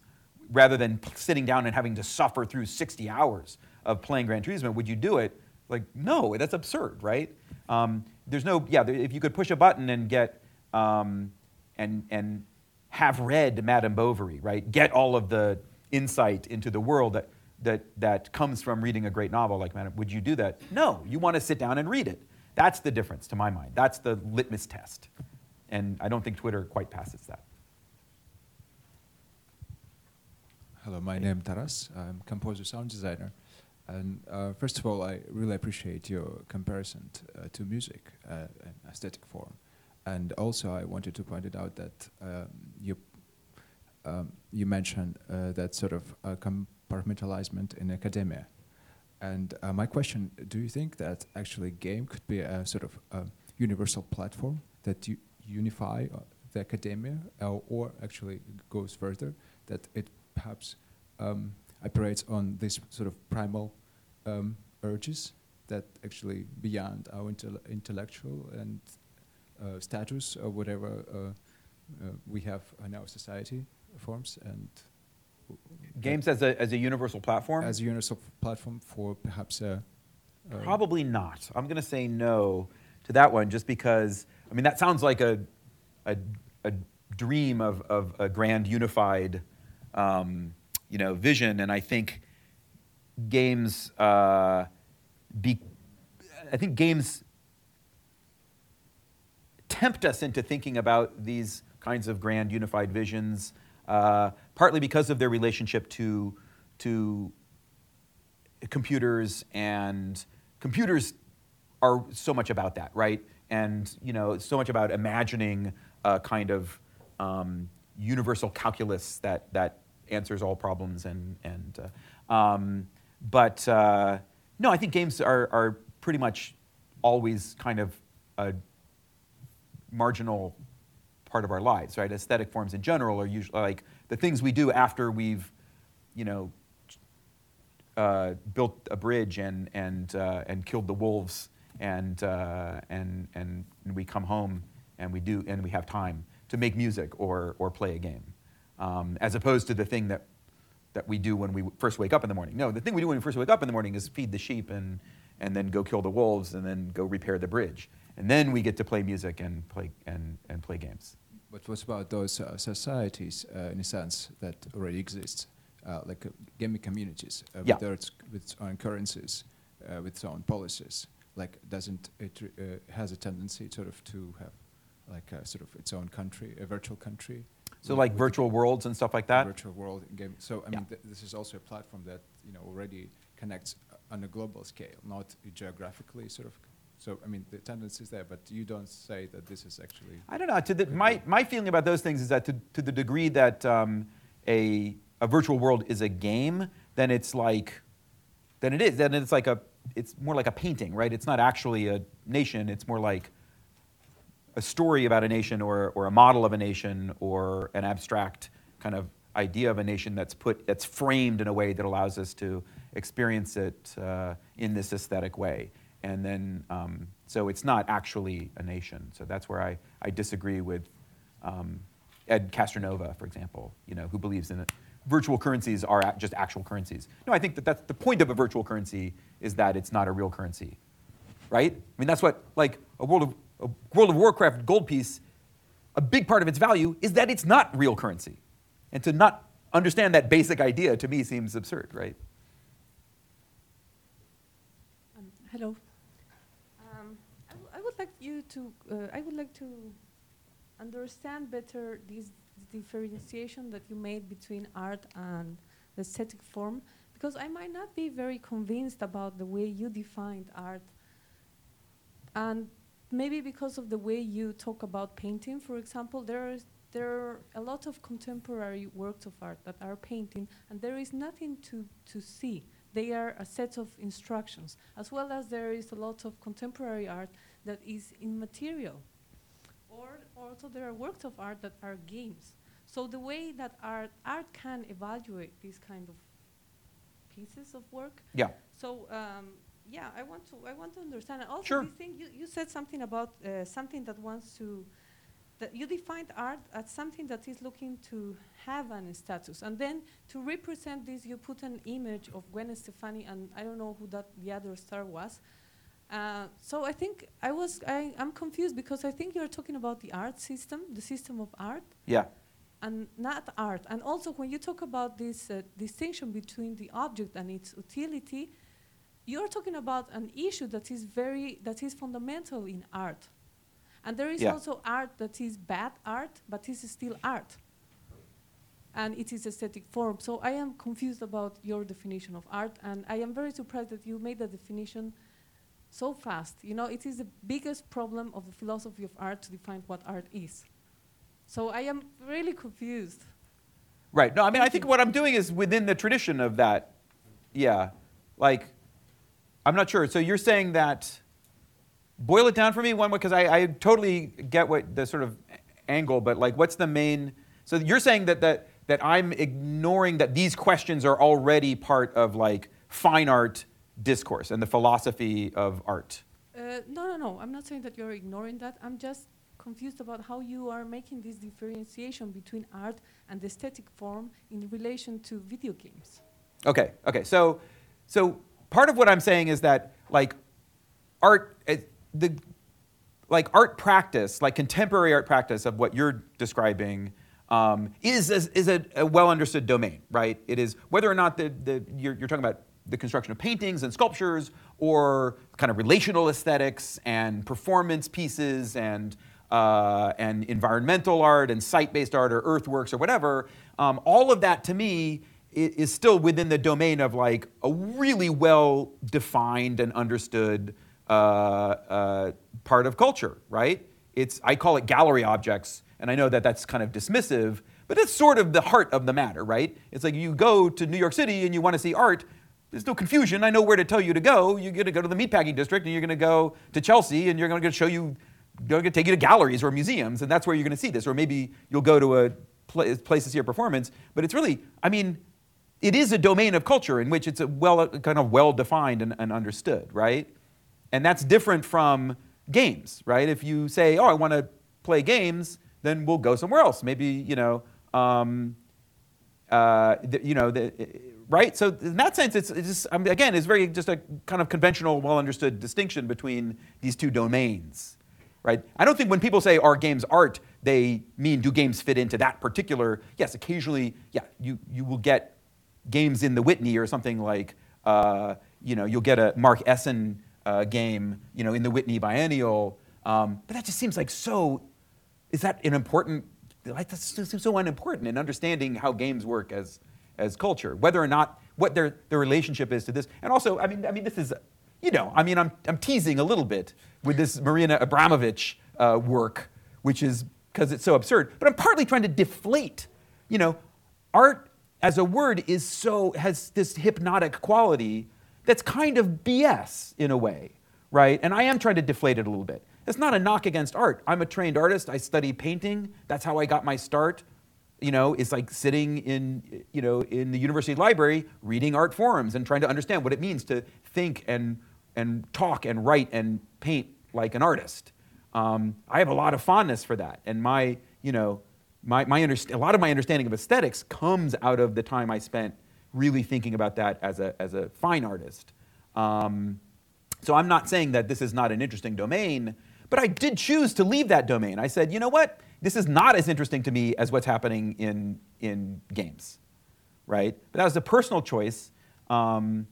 rather than sitting down and having to suffer through 60 hours of playing Gran Turismo, would you do it? Like, no, that's absurd, right? Um, there's no, yeah, if you could push a button and get, um, and, and have read Madame Bovary, right? Get all of the insight into the world that, that, that comes from reading a great novel like Madame, would you do that? No, you want to sit down and read it. That's the difference to my mind. That's the litmus test. And I don't think Twitter quite passes that. Hello, my name is Taras. I'm composer, sound designer. And uh, first of all, I really appreciate your comparison uh, to music uh, aesthetic form. And also, I wanted to point it out that um, you um, you mentioned uh, that sort of uh, compartmentalization in academia. And uh, my question: Do you think that actually game could be a sort of a universal platform that you unify the academia, or actually goes further, that it perhaps um, operates on this sort of primal um, urges that actually beyond our intel- intellectual and uh, status or whatever uh, uh, we have in our society forms and Games as a, as a universal platform? as a universal platform for perhaps a, a Probably not. I'm going to say no to that one just because, I mean, that sounds like a, a, a dream of, of a grand unified, um, you know, vision. And I think games, uh, be, I think games tempt us into thinking about these kinds of grand unified visions, uh, partly because of their relationship to, to computers and computers are so much about that, right? And you know, so much about imagining a kind of um, universal calculus that that answers all problems and and uh, um, but uh, no, I think games are are pretty much always kind of a marginal part of our lives, right? Aesthetic forms in general are usually like the things we do after we've, you know, uh, built a bridge and and uh, and killed the wolves and uh, and and we come home and we do and we have time to make music or or play a game, um, as opposed to the thing that that we do when we first wake up in the morning. No, the thing we do when we first wake up in the morning is feed the sheep and and then go kill the wolves and then go repair the bridge, and then we get to play music and play and and play games. But what about those uh, societies, uh, in a sense, that already exist, uh, like uh, gaming communities, uh, Yeah. with, their, with its own currencies, uh, with its own policies? Like, doesn't it uh, has a tendency sort of to have, like, a sort of its own country, a virtual country? So like virtual worlds and stuff like that. virtual world game. So I Yeah. mean, th- this is also a platform that you know already connects on a global scale, not geographically, sort of. So I mean, the tendency is there, but you don't say that this is actually. I don't know. To the, my, my feeling about those things is that to, to the degree that um, a, a virtual world is a game, then it's like, then it is. Then it's like a, it's more like a painting, right? It's not actually a nation. It's more like a story about a nation or, or a model of a nation or an abstract kind of idea of a nation that's put, that's framed in a way that allows us to experience it uh, in this aesthetic way. And then, um, so it's not actually a nation. So that's where I, I disagree with um, Ed Castronova, for example, you know, who believes in it. Virtual currencies are just actual currencies. No, I think that that's the point of a virtual currency is that it's not a real currency, right? I mean, that's what like a World of a World of Warcraft gold piece. A big part of its value is that it's not real currency, and to not understand that basic idea to me seems absurd, right? Um, hello. Um, I, w- I would like you to. Uh, I would like to understand better this differentiation that you made between art and the aesthetic form, because I might not be very convinced about the way you defined art, and maybe because of the way you talk about painting, for example, there is there are a lot of contemporary works of art that are painting, and there is nothing to to see they are a set of instructions, as well as there is a lot of contemporary art that is immaterial. Or also there are works of art that are games. So the way that art, art can evaluate these kind of pieces of work. Yeah. So um, yeah, I want to I want to understand. And also Sure. this thing you, you said something about uh, something that wants to that you defined art as something that is looking to have an status, and then to represent this, you put an image of Gwen Stefani, and I don't know who that the other star was. Uh, so I think I was I, I'm confused because I think you're talking about the art system, the system of art, Yeah. and not art. And also, when you talk about this uh, distinction between the object and its utility, you're talking about an issue that is very that is fundamental in art. And there is Yeah. also art that is bad art, but is still art. And it is aesthetic form. So I am confused about your definition of art, and I am very surprised that you made the definition so fast. You know, it is the biggest problem of the philosophy of art to define what art is. So I am really confused. Right. No, I mean, I think you. what I'm doing is within the tradition of that. Yeah. Like, I'm not sure. So you're saying that, boil it down for me one way, because I, I totally get what the sort of angle, but like, what's the main. So you're saying that, that, that I'm ignoring that these questions are already part of like fine art discourse and the philosophy of art. Uh, no, no, no. I'm not saying that you're ignoring that. I'm just confused about how you are making this differentiation between art and aesthetic form in relation to video games. Okay, okay. So, so part of what I'm saying is that like art, uh, the like art practice, like contemporary art practice of what you're describing, um, is is, is a, a, well understood domain, right? It is whether or not the, the you're, you're talking about the construction of paintings and sculptures or kind of relational aesthetics and performance pieces and uh, and environmental art and site-based art or earthworks or whatever. Um, all of that to me is still within the domain of like a really well defined and understood uh, uh, part of culture, right? It's I call it gallery objects, and I know that that's kind of dismissive, but it's sort of the heart of the matter, right? It's like you go to New York City and you want to see art. There's no confusion. I know where to tell you to go. You're going to go to the meatpacking district, and you're going to go to Chelsea, and you're going to show you, going to take you to galleries or museums, and that's where you're going to see this. Or maybe you'll go to a pl- place to see a performance. But it's really, I mean, it is a domain of culture in which it's a well, kind of well defined and, and understood, right? And that's different from games, right? If you say, oh, I want to play games, then we'll go somewhere else. Maybe, you know, um, uh, the, you know, the, right? So in that sense, it's, it's just, I mean, again, it's very just a kind of conventional, well understood distinction between these two domains, right? I don't think when people say are games art, they mean do games fit into that particular, yes, occasionally, yeah, you, you will get games in the Whitney or something like, uh, you know, you'll get a Mark Essen uh, game, you know, in the Whitney Biennial. Um, but that just seems like so, is that an important, like that seems so unimportant in understanding how games work as, as culture, whether or not, what their, their relationship is to this. And also, I mean, I mean, this is, you know, I mean, I'm, I'm teasing a little bit with this Marina Abramović uh, work, which is because it's so absurd, but I'm partly trying to deflate, you know, art as a word is so has this hypnotic quality that's kind of BS in a way, right? And I am trying to deflate it a little bit. It's not a knock against art. I'm a trained artist. I study painting. That's how I got my start. You know, it's like sitting in, you know, in the university library reading art forums and trying to understand what it means to think and and talk and write and paint like an artist. Um, I have a lot of fondness for that, and my, you know, my, my underst- a lot of my understanding of aesthetics comes out of the time I spent really thinking about that as a, as a fine artist. Um, so I'm not saying that this is not an interesting domain, but I did choose to leave that domain. I said, you know what? This is not as interesting to me as what's happening in, in games, right? But that was a personal choice. Um,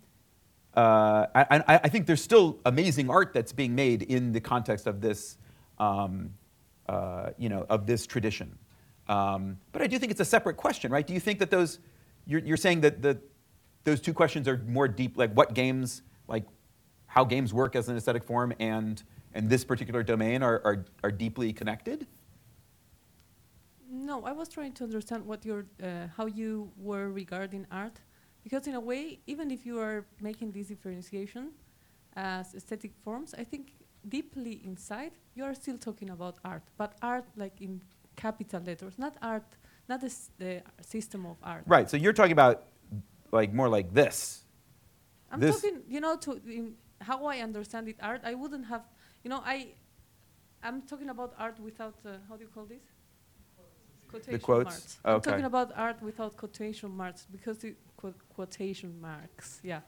uh, I, I, think there's still amazing art that's being made in the context of this, um, uh, you know, of this tradition. Um, but I do think it's a separate question, right? Do you think that those, you're, you're saying that the, those two questions are more deep, like what games, like how games work as an aesthetic form and, and this particular domain are, are, are deeply connected? No, I was trying to understand what your, uh, how you were regarding art. Because in a way, even if you are making this differentiation as aesthetic forms, I think deeply inside, you are still talking about art. But art like in capital letters, not art, not the, the system of art. Right. So you're talking about like more like this. I'm this talking, you know, to how I understand it. Art. I wouldn't have, you know, I. I'm talking about art without uh, how do you call this? Quotation the quotes. Marks. okay. I'm talking about art without quotation marks because the qu quotation marks. Yeah.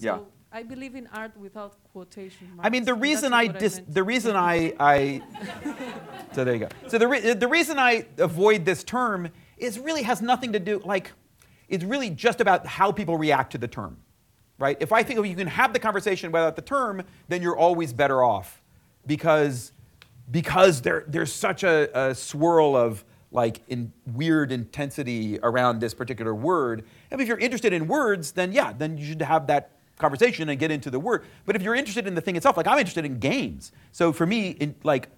So yeah. I believe in art without quotation marks. I mean, the reason I, dis- I the reason I, I so there you go. So the re- the reason I avoid this term is really has nothing to do like it's really just about how people react to the term, right? If I think you can have the conversation without the term, then you're always better off because because there there's such a, a swirl of like in weird intensity around this particular word. And if you're interested in words, then yeah, then you should have that conversation and get into the word. But if you're interested in the thing itself, like I'm interested in games. So for me, in like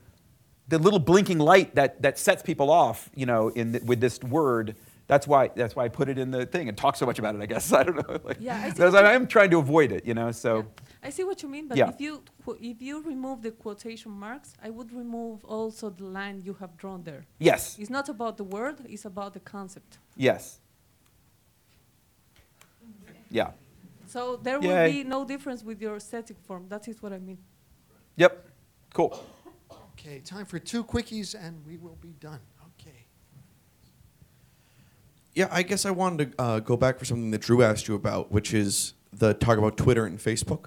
the little blinking light that, that sets people off, you know, in the, with this word, that's why that's why I put it in the thing and talk so much about it. I guess I don't know. Like, yeah, I am trying to avoid it, you know. So yeah. I see what you mean, but yeah. if you if you remove the quotation marks, I would remove also the line you have drawn there. Yes. It's not about the word; it's about the concept. Yes. Yeah. So there Yay. will be no difference with your aesthetic form. That is what I mean. Yep. Cool. Okay, time for two quickies and we will be done. Okay. Yeah, I guess I wanted to uh, go back for something that Drew asked you about, which is the talk about Twitter and Facebook.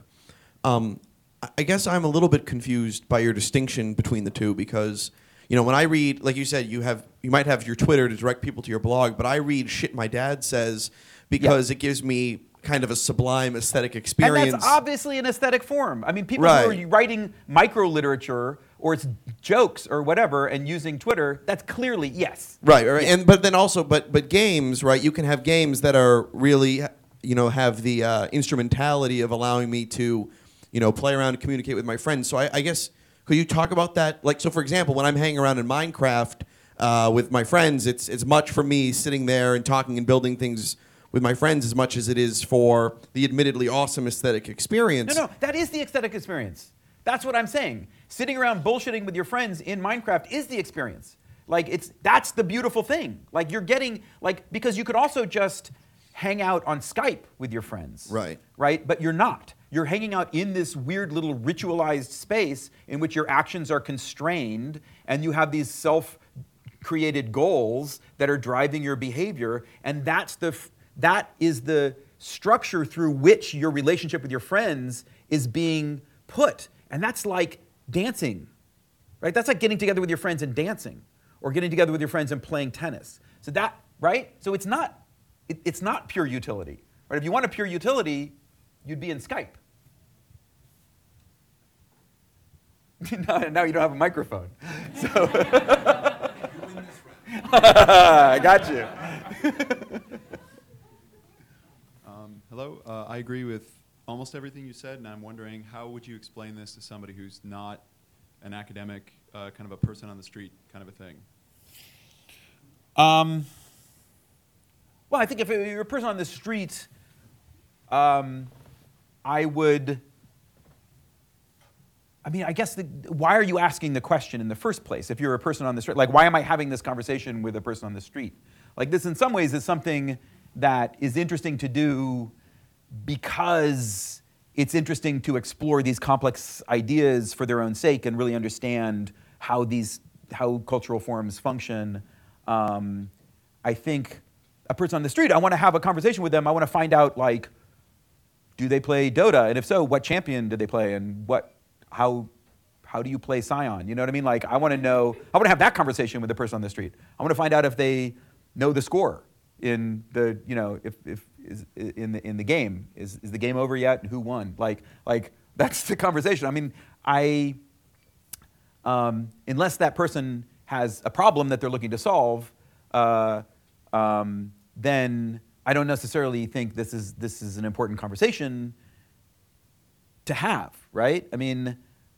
Um, I- I guess I'm a little bit confused by your distinction between the two because, you know, when I read, like you said, you have you might have your Twitter to direct people to your blog, but I read shit my dad says because it gives me kind of a sublime aesthetic experience. And that's obviously an aesthetic form. I mean, people Right. who are writing micro literature or it's jokes or whatever and using Twitter, that's clearly yes. Right, right, and but then also, but but games, right? You can have games that are really, you know, have the uh, instrumentality of allowing me to, you know, play around and communicate with my friends. So I, I guess could you talk about that? Like, so for example, when I'm hanging around in Minecraft uh, with my friends, it's it's much for me sitting there and talking and building things with my friends as much as it is for the admittedly awesome aesthetic experience. No, no, that is the aesthetic experience. That's what I'm saying. Sitting around bullshitting with your friends in Minecraft is the experience. Like it's that's the beautiful thing. Like you're getting like because you could also just hang out on Skype with your friends. Right. Right? But you're not. You're hanging out in this weird little ritualized space in which your actions are constrained and you have these self created goals that are driving your behavior and that's the f- that is the structure through which your relationship with your friends is being put. And that's like dancing right? That's like getting together with your friends and dancing or getting together with your friends and playing tennis. So that right? So it's not it, it's not pure utility right? If you want a pure utility you'd be in skype. Now, now you don't have a microphone. So I got you. Hello. Uh, I agree with almost everything you said, and I'm wondering how would you explain this to somebody who's not an academic, uh, kind of a person on the street kind of a thing? Um, well, I think if you're a person on the street, um, I would. I mean, I guess the, why are you asking the question in the first place? If you're a person on the street, like, why am I having this conversation with a person on the street? Like, this, in some ways, is something that is interesting to do because it's interesting to explore these complex ideas for their own sake and really understand how these how cultural forms function. Um, I think a person on the street, I want to have a conversation with them. I want to find out like, do they play Dota, and if so, what champion did they play, and what how how do you play Scion? You know what I mean? Like, I want to know. I want to have that conversation with the person on the street. I want to find out if they know the score in the you know if if is in the in the game is is the game over yet? Who won? Like like that's the conversation. I mean, I um, unless that person has a problem that they're looking to solve, uh, um, then I don't necessarily think this is this is an important conversation to have, right? I mean,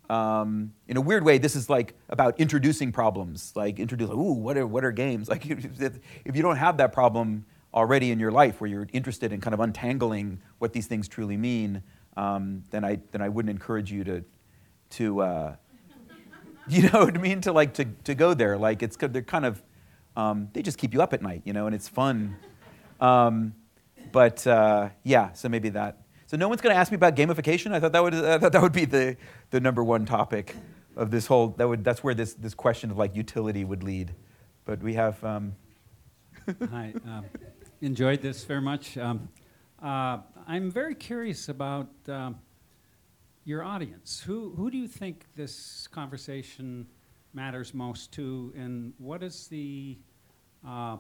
um, in a weird way, this is like about introducing problems, like introduce, ooh, what are what are games? Like if, if you don't have that problem already in your life, where you're interested in kind of untangling what these things truly mean, um, then I then I wouldn't encourage you to to uh, you know what I mean to like to to go there. Like it's they're kind of um, they just keep you up at night, you know, and it's fun. Um, but uh, yeah, so maybe that. So no one's going to ask me about gamification. I thought that would I thought that would be the, the number one topic of this whole. That would that's where this this question of like utility would lead. But we have. Um, Hi, um, enjoyed this very much. Um, uh, I'm very curious about um, your audience. Who who do you think this conversation matters most to, and what is the uh,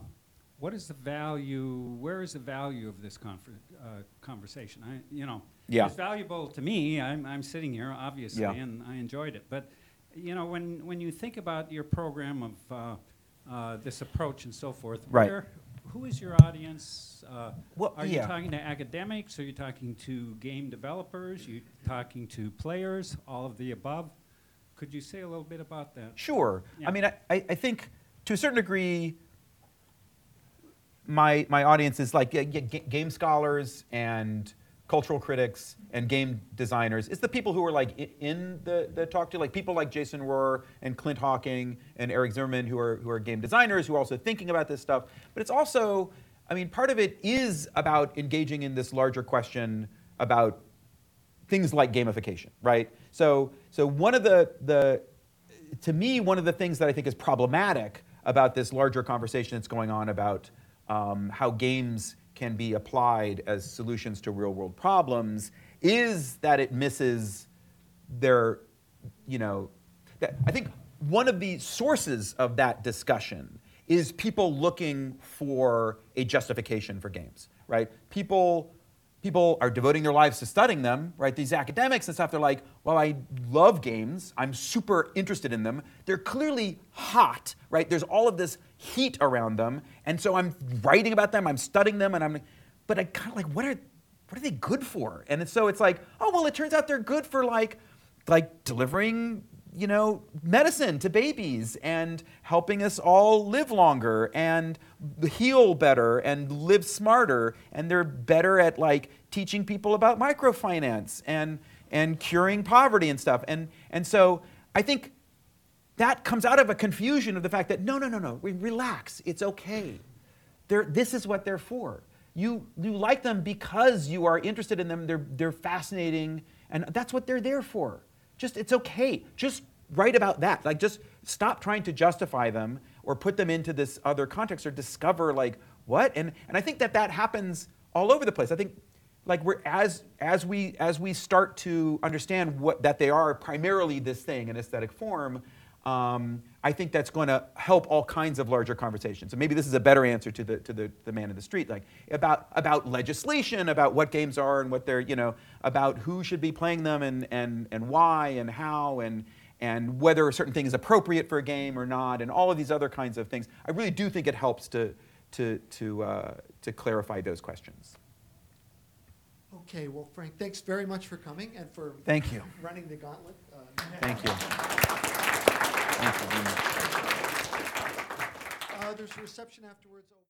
what is the value? Where is the value of this confer- uh, conversation? I, you know, Yeah. it's valuable to me. I'm, I'm sitting here, obviously, Yeah. and I enjoyed it. But you know, when when you think about your program of uh, uh, this approach and so forth, Right. where, who is your audience? Uh, Well, are you talking to academics? Are you talking to game developers? Are you talking to players? All of the above? Could you say a little bit about that? Sure. Yeah. I mean, I, I think to a certain degree, my, my audience is like yeah, yeah, game scholars and cultural critics and game designers. It's the people who are like in the, the talk to, like people like Jason Rohrer and Clint Hocking and Eric Zimmerman who are, who are game designers who are also thinking about this stuff. But it's also, I mean, part of it is about engaging in this larger question about things like gamification, right? So, so one of the, the to me, one of the things that I think is problematic about this larger conversation that's going on about um, how games can be applied as solutions to real world problems is that it misses their, you know, that I think one of the sources of that discussion is people looking for a justification for games, right? People people are devoting their lives to studying them, right? These academics and stuff, they're like, well, I love games. I'm super interested in them. They're clearly hot, right? There's all of this heat around them. And so I'm writing about them, I'm studying them, and I'm, but I kind of like, what are, what are they good for? And so it's like, oh, well, it turns out they're good for like, like delivering you know, medicine to babies and helping us all live longer and heal better and live smarter. And they're better at like teaching people about microfinance and, and curing poverty and stuff. And, and so I think that comes out of a confusion of the fact that no, no, no, no, we relax. It's okay. They're, this is what they're for. You, you like them because you are interested in them. They're, they're fascinating, and that's what they're there for. Just, it's okay. Just write about that. Like, just stop trying to justify them or put them into this other context or discover, like, what? And, and I think that that happens all over the place. I think like we're as as we as we start to understand what that they are primarily this thing in aesthetic form um, I think that's going to help all kinds of larger conversations. So maybe this is a better answer to the to the, the man in the street, like about about legislation, about what games are and what they're you know about who should be playing them and and and why and how and and whether a certain thing is appropriate for a game or not, and all of these other kinds of things. I really do think it helps to to to uh, to clarify those questions. Okay, well, Frank, thanks very much for coming and for Thank you. running the gauntlet. Uh, Thank you. Thank you uh, there's a reception afterwards.